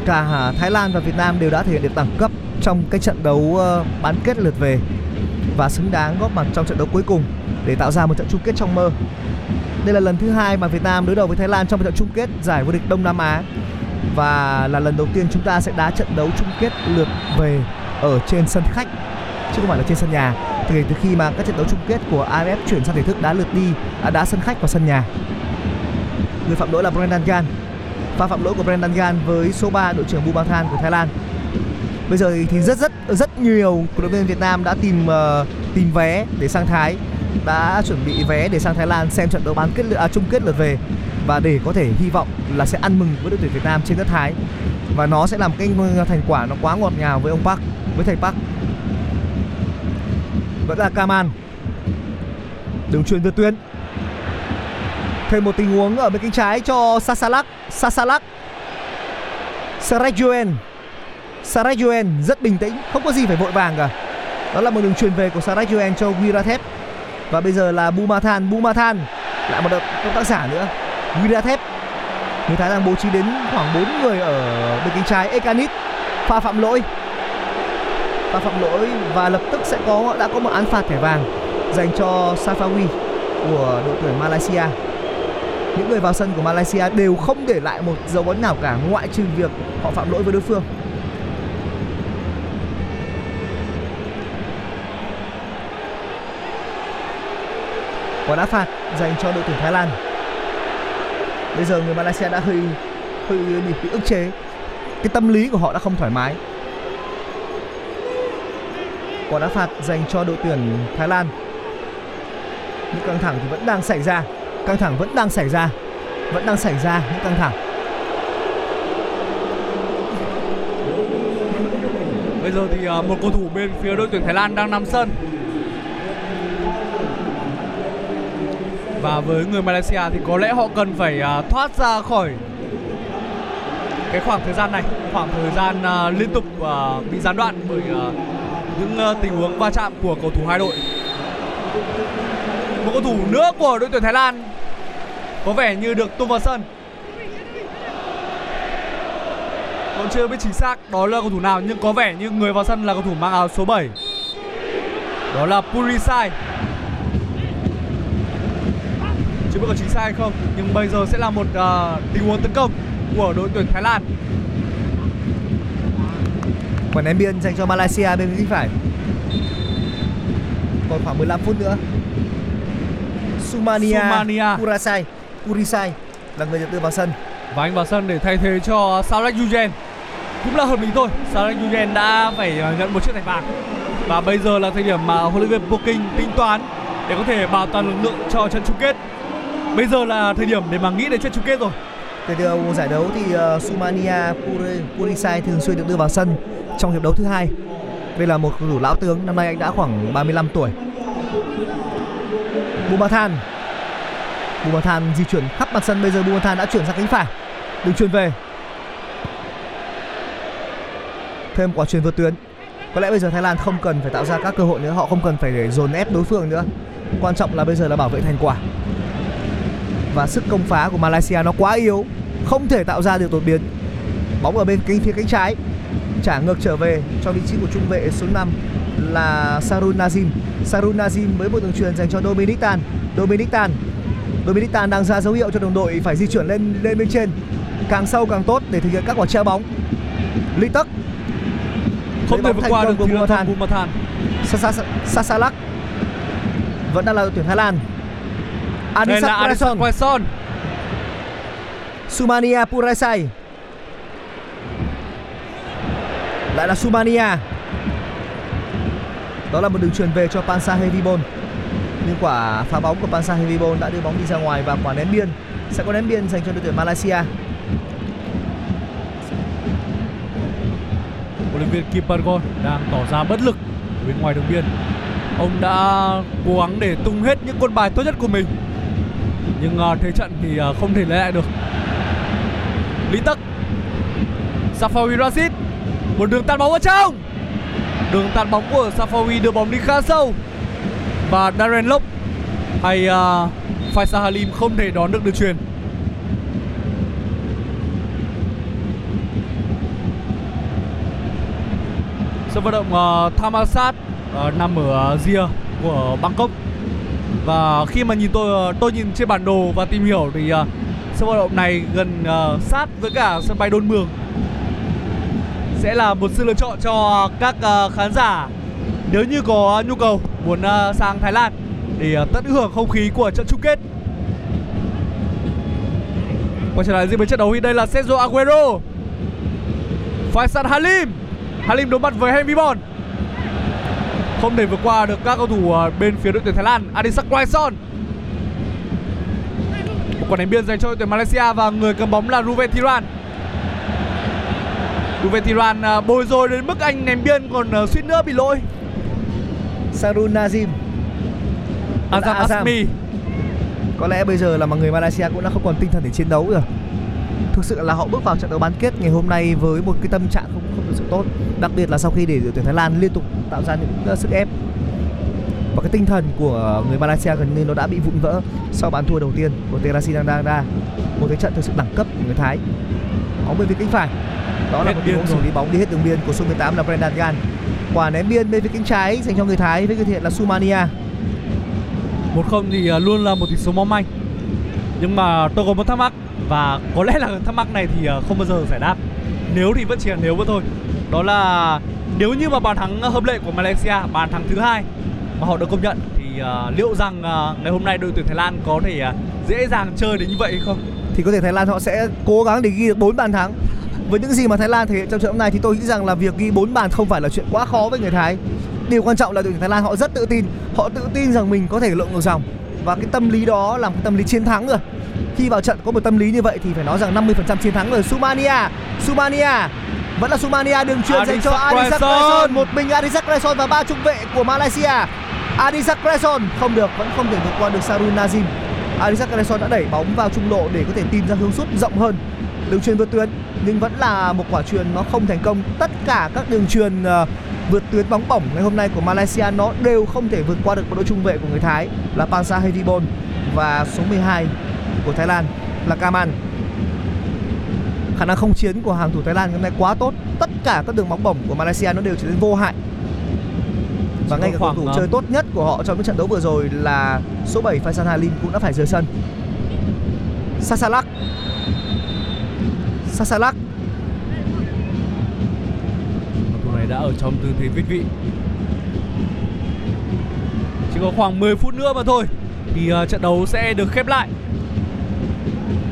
Cả Thái Lan và Việt Nam đều đã thể hiện được đẳng cấp trong cái trận đấu ờ, bán kết lượt về và xứng đáng góp mặt trong trận đấu cuối cùng để tạo ra một trận chung kết trong mơ. Đây là lần thứ hai mà Việt Nam đối đầu với Thái Lan trong một trận chung kết giải vô địch Đông Nam Á và là lần đầu tiên chúng ta sẽ đá trận đấu chung kết lượt về ở trên sân khách, chứ không phải là trên sân nhà. Kể từ khi mà các trận đấu chung kết của AFF chuyển sang thể thức đá lượt đi đã đá sân khách và sân nhà. Người phạm lỗi là Brendan Gan. Pha phạm lỗi của Brendan Gan với số 3 đội trưởng Bumathan của Thái Lan bây giờ thì rất rất rất nhiều cổ động viên Việt Nam đã tìm uh, tìm vé để sang Thái đã chuẩn bị vé để sang Thái Lan xem trận đấu bán kết à, chung kết lượt về và để có thể hy vọng là sẽ ăn mừng với đội tuyển Việt Nam trên đất Thái. Và nó sẽ làm cái thành quả nó quá ngọt ngào với ông Park với thầy Park. Vẫn là Kaman. Đường truyền vượt tuyến. Thêm một tình huống ở bên cánh trái cho Sasalak Sasalak. Sarajuen Sarajuen rất bình tĩnh, không có gì phải vội vàng cả. Đó là một đường truyền về của Sarajuen cho Wirathep và bây giờ là Bumathan Bumathan, lại một động tác giả nữa. Wirathep người Thái đang bố trí đến khoảng 4 người ở bên cánh trái. Ekanit, pha phạm lỗi. Pha phạm lỗi và lập tức sẽ có, đã có một án phạt thẻ vàng dành cho Safawi của đội tuyển Malaysia. Những người vào sân của Malaysia đều không để lại một dấu ấn nào cả, ngoại trừ việc họ phạm lỗi với đối phương. Quả đá phạt dành cho đội tuyển Thái Lan. Bây giờ người Malaysia đã hơi hơi bị ức chế. Cái tâm lý của họ đã không thoải mái. Quả đá phạt dành cho đội tuyển Thái Lan. Những căng thẳng thì vẫn đang xảy ra. Căng thẳng vẫn đang xảy ra. Vẫn đang xảy ra những căng thẳng. Bây giờ thì à, một cầu thủ bên phía đội tuyển Thái Lan đang nằm sân. Và với người Malaysia thì có lẽ họ cần phải uh, thoát ra khỏi cái khoảng thời gian này khoảng thời gian uh, liên tục uh, bị gián đoạn bởi uh, những uh, tình huống va chạm của cầu thủ hai đội. Một cầu thủ nữa của đội tuyển Thái Lan có vẻ như được tung vào sân. Còn chưa biết chính xác đó là cầu thủ nào nhưng có vẻ như người vào sân là cầu thủ mang áo số 7 đó là Purisai chưa biết có chính xác hay không nhưng bây giờ sẽ là một uh, tình huống tấn công của đội tuyển Thái Lan. Quả ném biên dành cho Malaysia bên phía phải. Còn khoảng 15 phút nữa. Sumania, Sumania. Kurasai Kurisai là người nhận đưa vào sân. Và anh vào sân để thay thế cho Sarek Yujen cũng là hợp lý thôi. Sarek Yujen đã phải ờ, nhận một chiếc thẻ vàng. Và bây giờ là thời điểm mà huấn luyện viên Poking tính toán để có thể bảo toàn lực lượng cho trận chung kết bây giờ là thời điểm để mà nghĩ đến chuyện chung kết rồi Từ đầu giải đấu thì uh, Sumania Purisai thường xuyên được đưa vào sân trong hiệp đấu thứ hai. Đây là một cầu thủ lão tướng, năm nay anh đã khoảng 35 tuổi. Bumathan Bumathan di chuyển khắp mặt sân bây giờ Bumathan đã chuyển sang cánh phải. Đường chuyển về. Thêm quả truyền vượt tuyến. Có lẽ bây giờ Thái Lan không cần phải tạo ra các cơ hội nữa, họ không cần phải để dồn ép đối phương nữa. Quan trọng là bây giờ là bảo vệ thành quả và sức công phá của Malaysia nó quá yếu không thể tạo ra được đột biến. Bóng ở bên cánh phía cánh trái trả ngược trở về cho vị trí của trung vệ số 5 là Sarun Nazim. Sarun Nazim với một đường truyền dành cho Dominic Tan. Dominic Tan Dominic Tan đang ra dấu hiệu cho đồng đội phải di chuyển lên lên bên trên. Càng sâu càng tốt để thực hiện các quả treo bóng. Ly Tắc không thể vượt qua được của Bumathan. Bumathan Sasalak vẫn đang là đội tuyển Thái Lan Adisak Quaison Quaison Sumania Puraisai lại là Sumania. Đó là một đường truyền về cho Pansa Hevibon nhưng quả phá bóng của Pansa Hevibon đã đưa bóng đi ra ngoài và quả ném biên. Sẽ có ném biên dành cho đội tuyển Malaysia. Huấn luyện viên Kim Pargon đang tỏ ra bất lực ở bên ngoài đường biên. Ông đã cố gắng để tung hết những quân bài tốt nhất của mình. Nhưng uh, thế trận thì uh, không thể lấy lại được. Lý Tắc Safawi Rashid. Một đường tạt bóng vào trong. Đường tạt bóng của Safawi đưa bóng đi khá sâu. Và Darren Lok Hay ờ, uh, Faisal Halim không thể đón được đường truyền Sân vận động uh, Thammasat uh, nằm ở uh, rìa của Bangkok và khi mà nhìn tôi ờ, tôi nhìn trên bản đồ và tìm hiểu thì uh, sân vận động này gần uh, sát với cả sân bay Đôn Mường sẽ là một sự lựa chọn cho các uh, khán giả nếu như có nhu cầu muốn uh, sang Thái Lan để uh, tận hưởng không khí của trận chung kết. Quay trở lại diễn biến trận đấu thì đây là Sergio Aguero. Faisal Halim. Halim đối mặt với Henry Bond không thể vượt qua được các cầu thủ uh, bên phía đội tuyển Thái Lan. Adisak Quaison. Một quả đánh biên dành cho đội tuyển Malaysia và người cầm bóng là Ruven Thiran. Ruven Thiran uh, bồi rồi đến mức anh ném biên còn uh, suýt nữa bị lỗi. Sarun Nazim Azam Azam. Asmi. có lẽ bây giờ là mà người Malaysia cũng đã không còn tinh thần để chiến đấu rồi thực sự là họ bước vào trận đấu bán kết ngày hôm nay với một cái tâm trạng không không thực sự tốt. Đặc biệt là sau khi để đội tuyển Thái Lan liên tục tạo ra những uh, sức ép. Và cái tinh thần của người Malaysia gần như nó đã bị vụn vỡ sau bàn thua đầu tiên của Terasi Dangda một cái trận thực sự đẳng cấp của người Thái. Bóng bên phía cánh phải. Đó là Hết một tình huống xử lý bóng đi hết đường biên của số 18 là Brendan Gan quả ném biên bên phía cánh trái dành cho người Thái với cái thiện là Sumania. Một không thì uh, luôn là một tỷ số mong manh. Nhưng mà tôi có một thắc mắc và có lẽ là thắc mắc này thì ờ, không bao giờ giải đáp. Nếu thì vẫn chỉ là nếu vậy thôi. Đó là nếu như mà bàn thắng hợp lệ của Malaysia, bàn thắng thứ hai mà họ được công nhận thì uh, liệu rằng uh, ngày hôm nay đội tuyển Thái Lan có thể uh, dễ dàng chơi đến như vậy hay không? thì có thể Thái Lan họ sẽ cố gắng để ghi được 4 bàn thắng. Với những gì mà Thái Lan thể hiện trong trận đấu này thì tôi nghĩ rằng là việc ghi 4 bàn không phải là chuyện quá khó với người Thái. Điều quan trọng là đội tuyển Thái Lan họ rất tự tin, họ tự tin rằng mình có thể lội ngược dòng và cái tâm lý đó là một tâm lý chiến thắng rồi. Khi vào trận có một tâm lý như vậy thì phải nói rằng 50% chiến thắng rồi. Sumania, Sumania vẫn là Sumania đường truyền dành cho Adisak. Quaison, một mình Adisak Quaison và ba trung vệ của Malaysia. Adisak Quaison không được, vẫn không thể vượt qua được Sarun Nazim. Adisak Quaison đã đẩy bóng vào trung lộ để có thể tìm ra hướng sút rộng hơn đường truyền vượt tuyến nhưng vẫn là một quả truyền nó không thành công tất cả các đường truyền ờ, vượt tuyến bóng bổng ngày hôm nay của Malaysia nó đều không thể vượt qua được một đội trung vệ của người Thái là Pansa Hevibon và số 12 của Thái Lan là Kaman. Khả năng không chiến của hàng thủ Thái Lan hôm nay quá tốt. Tất cả các đường bóng bổng của Malaysia nó đều trở nên vô hại. Và Chỉ ngay cả cầu thủ ờ, chơi tốt nhất của họ trong những trận đấu vừa rồi là số 7 Faisal Halim cũng đã phải rời sân. Sasalak. Sasalak. Cầu thủ này đã ở trong tư thế vít vị. Chỉ có khoảng 10 phút nữa mà thôi thì uh, trận đấu sẽ được khép lại.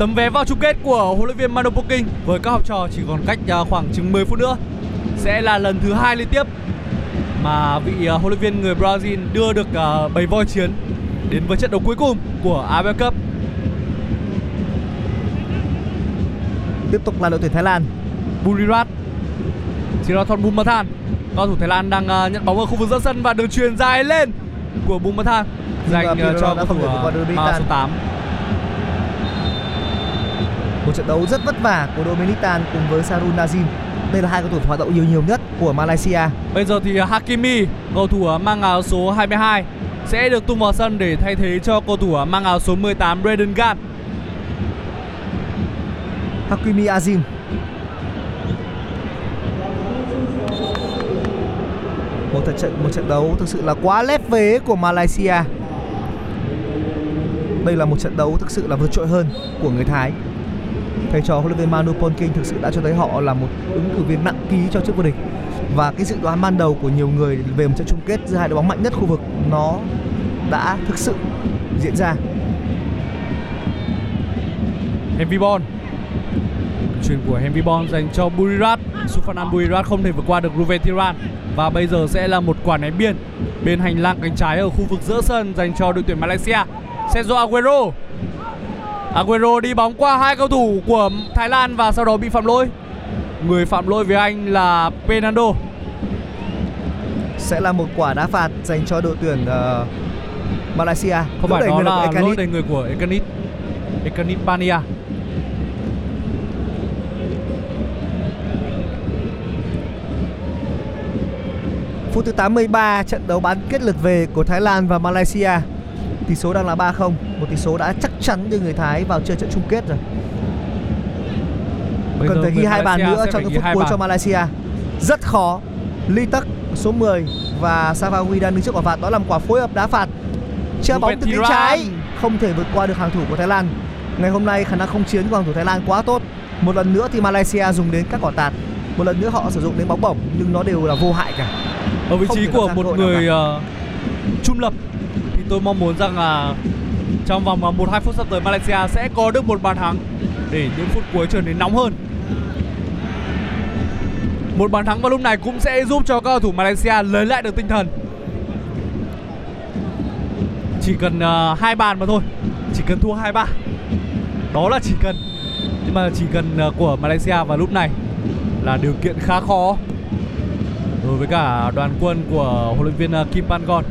Tấm vé vào chung kết của huấn luyện viên Mano Poking với các học trò chỉ còn cách uh, khoảng chừng 10 phút nữa. Sẽ là lần thứ hai liên tiếp mà vị uh, huấn luyện viên người Brazil đưa được uh, bầy voi chiến đến với trận đấu cuối cùng của AFF Cup. tiếp tục là đội tuyển Thái Lan. Burirat Sirathon Bumathan. Cao thủ Thái Lan đang nhận bóng ở khu vực giữa sân và đường truyền dài lên của Bumathan. Dành cho cầu thủ số 8 một trận đấu rất vất vả của Dominic Tan cùng với Sarun Nazim. Đây là hai cầu thủ hoạt động nhiều nhiều nhất của Malaysia. Bây giờ thì Hakimi cầu thủ mang áo số 22 sẽ được tung vào sân để thay thế cho cầu thủ mang áo số 18 Braden Gan Hakimi Azim. Một trận trận một trận đấu thực sự là quá lép vế của Malaysia. Đây là một trận đấu thực sự là vượt trội hơn của người Thái thầy trò huấn luyện viên Manu Polking thực sự đã cho thấy họ là một ứng cử viên nặng ký cho chức vô địch. Và cái dự đoán ban đầu của nhiều người về một trận chung kết giữa hai đội bóng mạnh nhất khu vực, nó đã thực sự diễn ra. Henry Bon Chuyền của Henry Bon dành cho Burirat Sufanan Burirat không thể vượt qua được Ruven Tiran Và bây giờ sẽ là một quả ném biên Bên hành lang cánh trái ở khu vực giữa sân dành cho đội tuyển Malaysia. Sergio Aguero. Aguero đi bóng qua hai cầu thủ của Thái Lan và sau đó bị phạm lỗi Người phạm lỗi với anh là Fernando Sẽ là một quả đá phạt dành cho đội tuyển uh, Malaysia. Không Lỗi phải đó là Ekanit. lỗi đầy người của Ekanit Ekanit Pania Phút thứ 83 trận đấu bán kết lượt về của Thái Lan và Malaysia. Tỷ số đang là 3-0, một tỷ số đã chắc chắn đưa người Thái vào chơi trận chung kết rồi. Bây Cần phải ghi hai bàn nữa trong những phút cuối cho Malaysia. Rất khó. Lee Tuck số 10 và Savawi đang đứng trước quả phạt đó là một quả phối hợp đá phạt. Chia bóng từ cánh Tiran. trái không thể vượt qua được hàng thủ của Thái Lan. Ngày hôm nay khả năng không chiến của hàng thủ Thái Lan quá tốt. Một lần nữa thì Malaysia dùng đến các quả tạt. Một lần nữa họ sử dụng đến bóng bổng nhưng nó đều là vô hại cả. ở vị trí của một người uh, trung lập tôi mong muốn rằng là trong vòng à, 1-2 phút sắp tới Malaysia sẽ có được một bàn thắng để những phút cuối trở nên nóng hơn. Một bàn thắng vào lúc này cũng sẽ giúp cho các cầu thủ Malaysia lấy lại được tinh thần. Chỉ cần uh, hai bàn mà thôi, chỉ cần thua 2-3. Đó là chỉ cần. Nhưng mà chỉ cần uh, của Malaysia vào lúc này là điều kiện khá khó đối với cả đoàn quân của huấn luyện viên uh, Kim Pan-gon.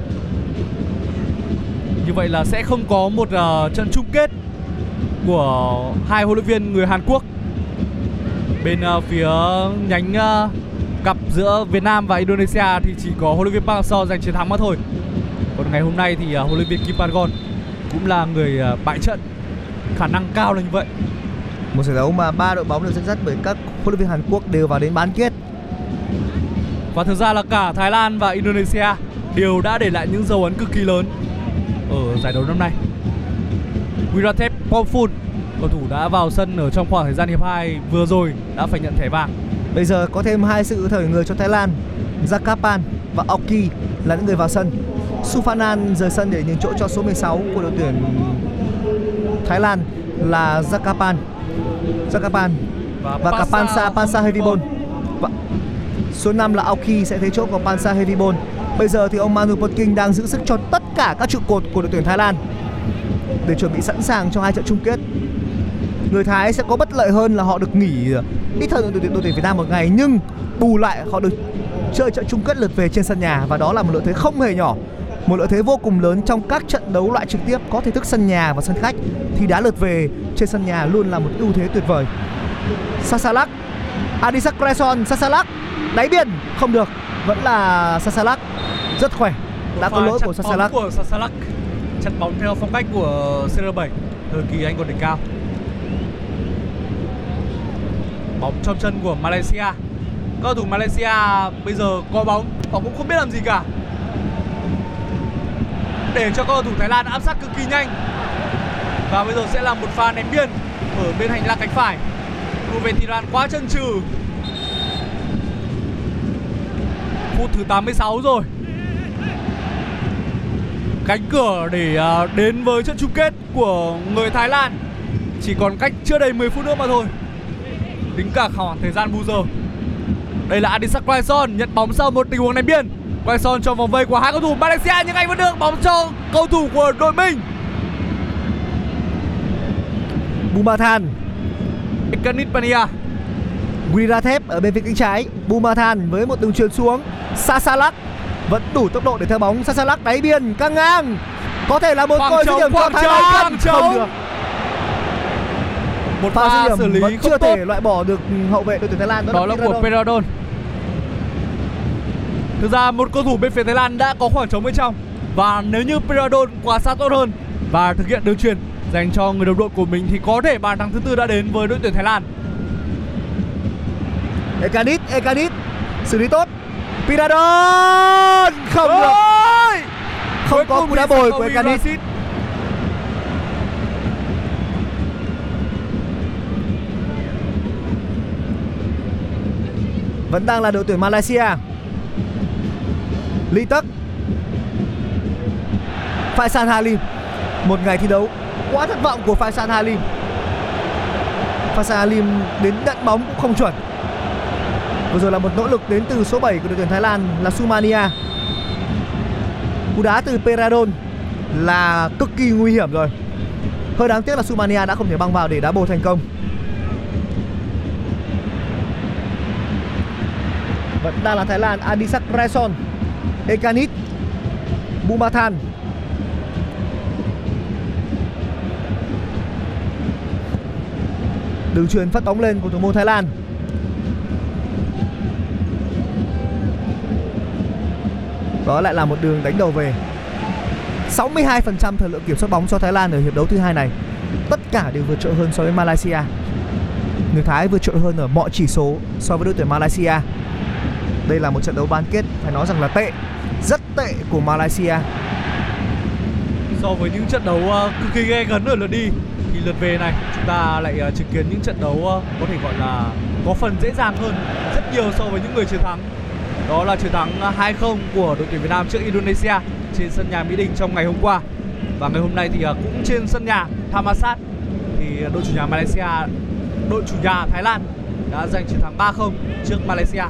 Như vậy là sẽ không có một uh, trận chung kết của hai huấn luyện viên người Hàn Quốc. Bên uh, phía nhánh uh, cặp giữa Việt Nam và Indonesia thì chỉ có huấn luyện viên Park Hang-seo giành chiến thắng mà thôi. Còn ngày hôm nay thì uh, huấn luyện viên Kim Pan-gon cũng là người uh, bại trận. Khả năng cao là như vậy. Một giải đấu mà ba đội bóng được dẫn dắt bởi các huấn luyện viên Hàn Quốc đều vào đến bán kết. Và thực ra là cả Thái Lan và Indonesia đều đã để lại những dấu ấn cực kỳ lớn ở giải đấu năm nay. Wirathep Pomphun, cầu thủ đã vào sân ở trong khoảng thời gian hiệp 2 vừa rồi đã phải nhận thẻ vàng. Bây giờ có thêm hai sự thời người cho Thái Lan. Zakapan và Oki là những người vào sân. Sufanan rời sân để nhường chỗ cho số 16 của đội tuyển Thái Lan là Zakapan. Zakapan và cả Pansa Pansa Heavyball. Và số 5 là Aoki sẽ thấy chỗ của Pansa Heavyball. Bây giờ thì ông Manu Potking đang giữ sức cho tất cả các trụ cột của đội tuyển Thái Lan để chuẩn bị sẵn sàng cho hai trận chung kết. Người Thái sẽ có bất lợi hơn là họ được nghỉ ít hơn đội tuyển đội tuyển Việt Nam một ngày nhưng bù lại họ được chơi trận chung kết lượt về trên sân nhà và đó là một lợi thế không hề nhỏ một lợi thế vô cùng lớn trong các trận đấu loại trực tiếp có thể thức sân nhà và sân khách. Thì đá lượt về trên sân nhà luôn là một ưu thế tuyệt vời. Sasalak Adisak Kreson, Sasalak đáy biên không được vẫn là Sasalak rất khỏe đã có lỗi của Sasalak của Sasalak. Chặt bóng theo phong cách của CR7 thời kỳ anh còn đỉnh cao. Bóng trong chân của Malaysia. Các cầu thủ Malaysia bây giờ có bóng họ cũng không biết làm gì cả. Để cho các cầu thủ Thái Lan áp sát cực kỳ nhanh. Và bây giờ sẽ là một pha ném biên ở bên hành lang cánh phải. Ruven Tiran quá chân trừ. Phút thứ 86 rồi. Cánh cửa để à, đến với trận chung kết của người Thái Lan chỉ còn cách chưa đầy 10 phút nữa mà thôi. Tính cả khoảng thời gian bù giờ. Đây là Adisak Quaison nhận bóng sau một tình huống ném biên. Quaison trong vòng vây của hai cầu thủ Malaysia nhưng anh vẫn được bóng cho cầu thủ của đội mình. Bumathan Ekanit Pania Wirathep ở bên phía cánh trái Bumathan với một đường chuyền xuống Sasalak vẫn đủ tốc độ để theo bóng. Sasalak đáy biên căng ngang. Có thể là một cơ hội dứt điểm cho Thái Lan. Không được. Một pha xử lý vẫn không chưa tốt. thể loại bỏ được hậu vệ đội tuyển Thái Lan. Đó là của. Peradon. Thực ra một cầu thủ bên phía Thái Lan đã có khoảng trống bên trong. Và nếu như Peradon quá sát tốt hơn và thực hiện đường chuyền dành cho người đồng đội của mình thì có thể bàn thắng thứ tư đã đến với đội tuyển Thái Lan. Ekanit Ekanit xử lý tốt Piradon! Không được Ôi! không Cuối có cú đá bồi của Virasit. vẫn đang là đội tuyển Malaysia. Lee Tuck Faisal Halim. Một ngày thi đấu quá thất vọng của Faisal Halim. Faisal Halim đến nhận bóng cũng không chuẩn vừa rồi là một nỗ lực đến từ số 7 của đội tuyển Thái Lan là Sumania. Cú đá từ Peradon là cực kỳ nguy hiểm rồi. Hơi đáng tiếc là Sumania đã không thể băng vào để đá bồ thành công. Vẫn đang là Thái Lan, Adisak Raison Ekanit Bumathan đường truyền phát bóng lên của thủ môn Thái Lan. Đó lại là một đường đánh đầu về. 62% thời lượng kiểm soát bóng cho Thái Lan ở hiệp đấu thứ hai này. Tất cả đều vượt trội hơn so với Malaysia. Người Thái vượt trội hơn ở mọi chỉ số so với đội tuyển Malaysia. Đây là một trận đấu bán kết, phải nói rằng là tệ, rất tệ của Malaysia. So với những trận đấu ờ, cực kỳ gay gấn ở lượt đi, thì lượt về này, chúng ta lại ờ, chứng kiến những trận đấu ờ, có thể gọi là có phần dễ dàng hơn rất nhiều so với những người chiến thắng đó là chiến thắng 2-0 của đội tuyển Việt Nam trước Indonesia trên sân nhà Mỹ Đình trong ngày hôm qua và ngày hôm nay thì à, cũng trên sân nhà Thammasat thì đội chủ nhà Malaysia, đội chủ nhà Thái Lan đã giành chiến thắng 3-0 trước Malaysia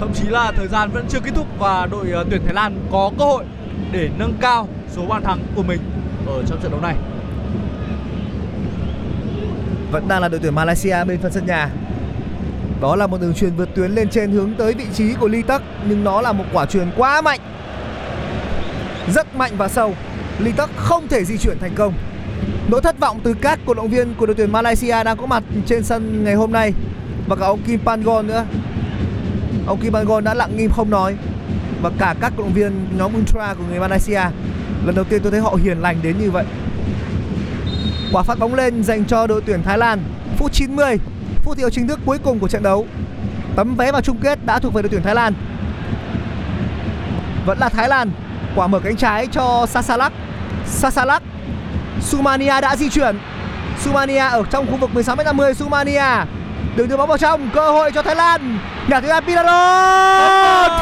thậm chí là thời gian vẫn chưa kết thúc và đội à, tuyển Thái Lan có cơ hội để nâng cao số bàn thắng của mình ở trong trận đấu này. Vẫn đang là đội tuyển Malaysia bên phần sân nhà. Đó là một đường truyền vượt tuyến lên trên hướng tới vị trí của Ly Tắc nhưng nó là một quả truyền quá mạnh. Rất mạnh và sâu. Ly Tắc không thể di chuyển thành công. Nỗi thất vọng từ các cổ động viên của đội tuyển Malaysia đang có mặt trên sân ngày hôm nay và cả ông Kim Pangon nữa. Ông Kim Pangon đã lặng im không nói và cả các cổ động viên nhóm Ultra của người Malaysia, lần đầu tiên tôi thấy họ hiền lành đến như vậy quả phát bóng lên dành cho đội tuyển Thái Lan phút 90 phút thi đấu chính thức cuối cùng của trận đấu. Tấm vé vào chung kết đã thuộc về đội tuyển Thái Lan. Vẫn là Thái Lan quả mở cánh trái cho Sasalak. Sasalak Sumania đã di chuyển. Sumania ở trong khu vực 16m50 Sumania đường đưa bóng vào trong cơ hội cho Thái Lan. Nhà thứ hai Pinaro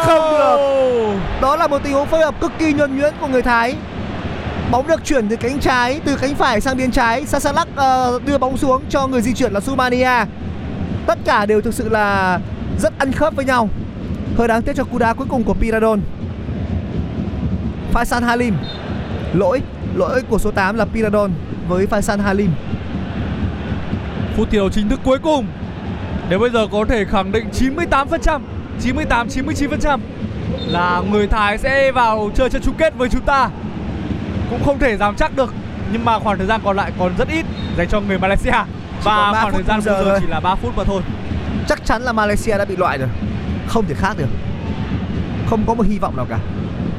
không được. Đó là một tình huống phối hợp cực kỳ nhuần nhuyễn của người Thái. Bóng được chuyển từ cánh trái từ cánh phải sang biên trái. Sasalak uh, đưa bóng xuống cho người di chuyển là Sumania tất cả đều thực sự là rất ăn khớp với nhau. Hơi đáng tiếc cho cú đá cuối cùng của Piradon. Faisal Halim. Lỗi lỗi của số 8 là Piradon với Faisal Halim. Phút thi đấu chính thức cuối cùng. Nếu bây giờ có thể khẳng định 98% 98 99% là người Thái sẽ vào chơi trận chung kết với chúng ta. Cũng không thể dám chắc được, nhưng mà khoảng thời gian còn lại còn rất ít dành cho người Malaysia và khoảng thời gian bây giờ chỉ là 3 phút mà thôi. Chắc chắn là Malaysia đã bị loại rồi. Không thể khác được. Không có một hy vọng nào cả.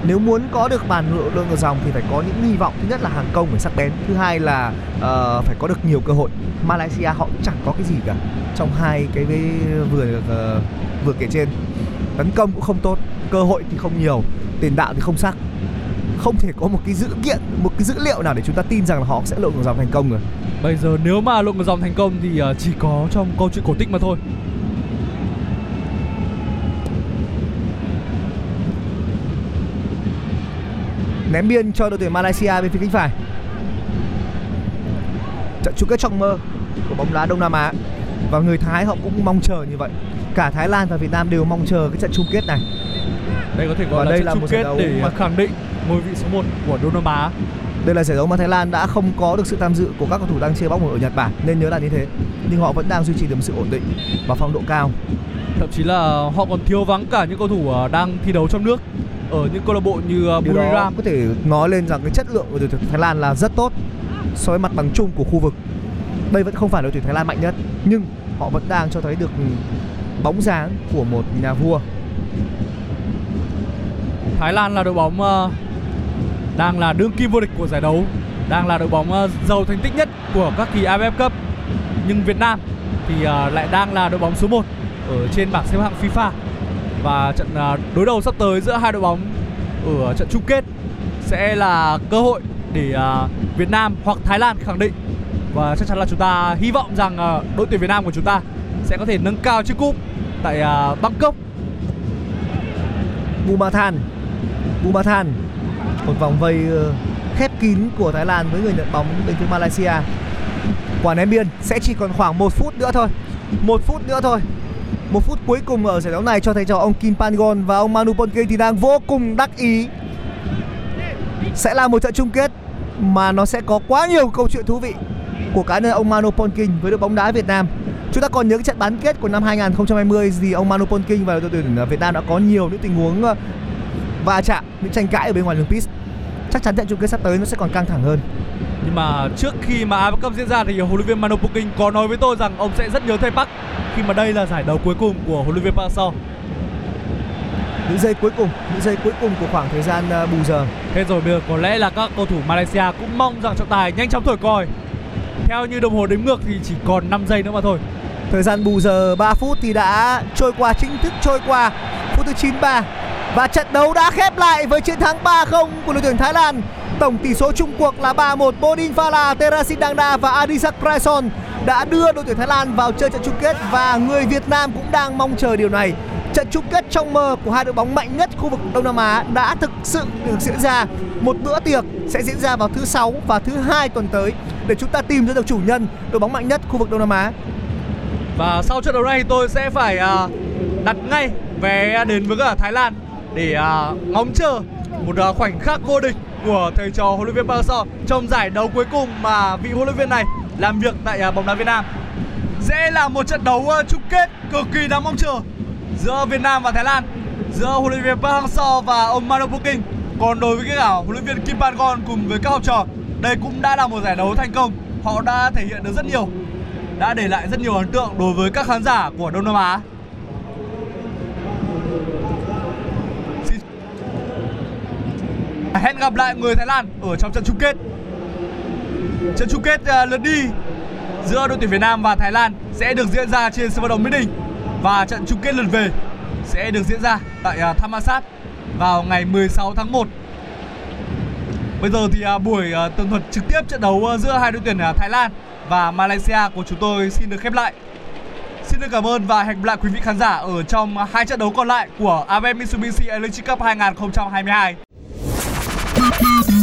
Nếu muốn có được bàn lượng ở dòng thì phải có những hy vọng. Thứ nhất là hàng công phải sắc bén. Thứ hai là uh, phải có được nhiều cơ hội. Malaysia họ chẳng có cái gì cả. Trong hai cái vừa uh, vừa kể trên. Tấn công cũng không tốt. Cơ hội thì không nhiều. Tiền đạo thì không sắc. Không thể có một cái dữ kiện một cái dữ liệu nào để chúng ta tin rằng là họ sẽ lộn ngược dòng thành công rồi bây giờ nếu mà lộn ngược dòng thành công thì uh, chỉ có trong câu chuyện cổ tích mà thôi. Ném biên cho đội tuyển Malaysia bên phía cánh phải. Trận chung kết trong mơ của bóng đá Đông Nam Á. Và người Thái họ cũng mong chờ như vậy. Cả Thái Lan và Việt Nam đều mong chờ cái trận chung kết này. Đây có thể gọi và là đây trận là chung kết để mà... khẳng định ngôi vị số 1 của Đông Nam Á đây là giải đấu mà Thái Lan đã không có được sự tham dự của các cầu thủ đang chơi bóng ở Nhật Bản nên nhớ là như thế. Nhưng họ vẫn đang duy trì được sự ổn định và phong độ cao. Thậm chí là họ còn thiếu vắng cả những cầu thủ ờ, đang thi đấu trong nước ở những câu lạc bộ như ờ, Buriram. có thể nói lên rằng cái chất lượng của đội tuyển Thái Lan là rất tốt so với mặt bằng chung của khu vực. Đây vẫn không phải đội tuyển Thái Lan mạnh nhất nhưng họ vẫn đang cho thấy được bóng dáng của một nhà vua. Thái Lan là đội bóng uh, đang là đương kim vô địch của giải đấu. Đang là đội bóng ờ, giàu thành tích nhất của các kỳ AFF Cup. Nhưng Việt Nam thì ờ, lại đang là đội bóng số 1 ở trên bảng xếp hạng FIFA. Và trận ờ, đối đầu sắp tới giữa hai đội bóng ở trận chung kết sẽ là cơ hội để Việt Nam hoặc Thái Lan khẳng định. Và chắc chắn là chúng ta hy vọng rằng đội tuyển Việt Nam của chúng ta sẽ có thể nâng cao chiếc cúp tại Bangkok. Bumathan. Bumathan một vòng vây ờ, khép kín của Thái Lan với người nhận bóng đến từ Malaysia. Quả ném biên sẽ chỉ còn khoảng một phút nữa thôi. Một phút nữa thôi. Một phút cuối cùng ở giải đấu này cho thấy cho ông Kim Pangon và ông Manu Ponking thì đang vô cùng đắc ý. Sẽ là một trận chung kết mà nó sẽ có quá nhiều câu chuyện thú vị của cá nhân ông Manu Ponking với đội bóng đá Việt Nam. Chúng ta còn nhớ cái trận bán kết của năm 2020 thì ông Manu Ponking và đội tuyển Việt Nam đã có nhiều những tình huống ờ, va chạm, những tranh cãi ở bên ngoài đường pitch. Chắc chắn trận chung kết sắp tới nó sẽ còn căng thẳng hơn. Nhưng mà trước khi mà AFF Cup diễn ra thì huấn luyện viên Manu Puking có nói với tôi rằng ông sẽ rất nhớ Thay Park khi mà đây là giải đấu cuối cùng của huấn luyện viên Park. Những giây cuối cùng, những giây cuối cùng của khoảng thời gian ờ, bù giờ. Thế rồi bây giờ có lẽ là các cầu thủ Malaysia cũng mong rằng trọng tài nhanh chóng thổi còi. Theo như đồng hồ đếm ngược thì chỉ còn 5 giây nữa mà thôi. Thời gian bù giờ 3 phút thì đã trôi qua chính thức trôi qua phút thứ 93 và trận đấu đã khép lại với chiến thắng 3-0 của đội tuyển Thái Lan. Tổng tỷ số chung cuộc là 3-1 Bodin Phala, Terasin Dangda và Adisak Praison đã đưa đội tuyển Thái Lan vào chơi trận chung kết và người Việt Nam cũng đang mong chờ điều này. Trận chung kết trong mơ của hai đội bóng mạnh nhất khu vực Đông Nam Á đã thực sự được diễn ra. Một bữa tiệc sẽ diễn ra vào thứ sáu và thứ hai tuần tới để chúng ta tìm ra được chủ nhân đội bóng mạnh nhất khu vực Đông Nam Á. Và sau trận đấu này tôi sẽ phải à, đặt ngay vé đến với cả Thái Lan để à, ngóng chờ một à, khoảnh khắc vô địch của thầy trò huấn luyện viên Park Hang-seo trong giải đấu cuối cùng mà vị huấn luyện viên này làm việc tại à, bóng đá Việt Nam. Sẽ là một trận đấu à, chung kết cực kỳ đáng mong chờ giữa Việt Nam và Thái Lan, giữa huấn luyện viên Park Hang-seo và ông Manu Puking. Còn đối với cái cả huấn luyện viên Kim Pan-gon cùng với các học trò, đây cũng đã là một giải đấu thành công. Họ đã thể hiện được rất nhiều đã để lại rất nhiều ấn tượng đối với các khán giả của Đông Nam Á. Xin... Hẹn gặp lại người Thái Lan ở trong trận chung kết. Trận chung kết uh, lượt đi giữa đội tuyển Việt Nam và Thái Lan sẽ được diễn ra trên sân vận động Mỹ Đình và trận chung kết lượt về sẽ được diễn ra tại à, uh, Thammasat vào ngày 16 tháng 1 Bây giờ thì uh, buổi uh, tường thuật trực tiếp trận đấu uh, giữa hai đội tuyển uh, Thái Lan và Malaysia của chúng tôi xin được khép lại. Xin được cảm ơn và hẹn gặp lại quý vị khán giả ở trong hai trận đấu còn lại của AVF Mitsubishi Electric Cup 2022. Bye.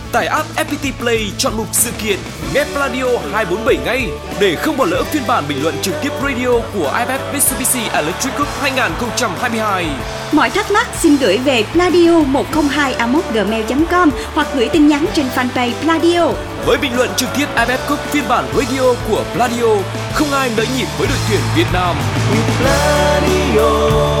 Tải app FPT Play chọn mục sự kiện Nghe Radio 247 ngay để không bỏ lỡ phiên bản bình luận trực tiếp radio của IFF Mitsubishi Electric Cup 2022. Mọi thắc mắc xin gửi về pladio 102 gmail com hoặc gửi tin nhắn trên fanpage Pladio. Với bình luận trực tiếp IFF Cup phiên bản radio của Pladio, không ai nới nhịp với đội tuyển Việt Nam. Gladio,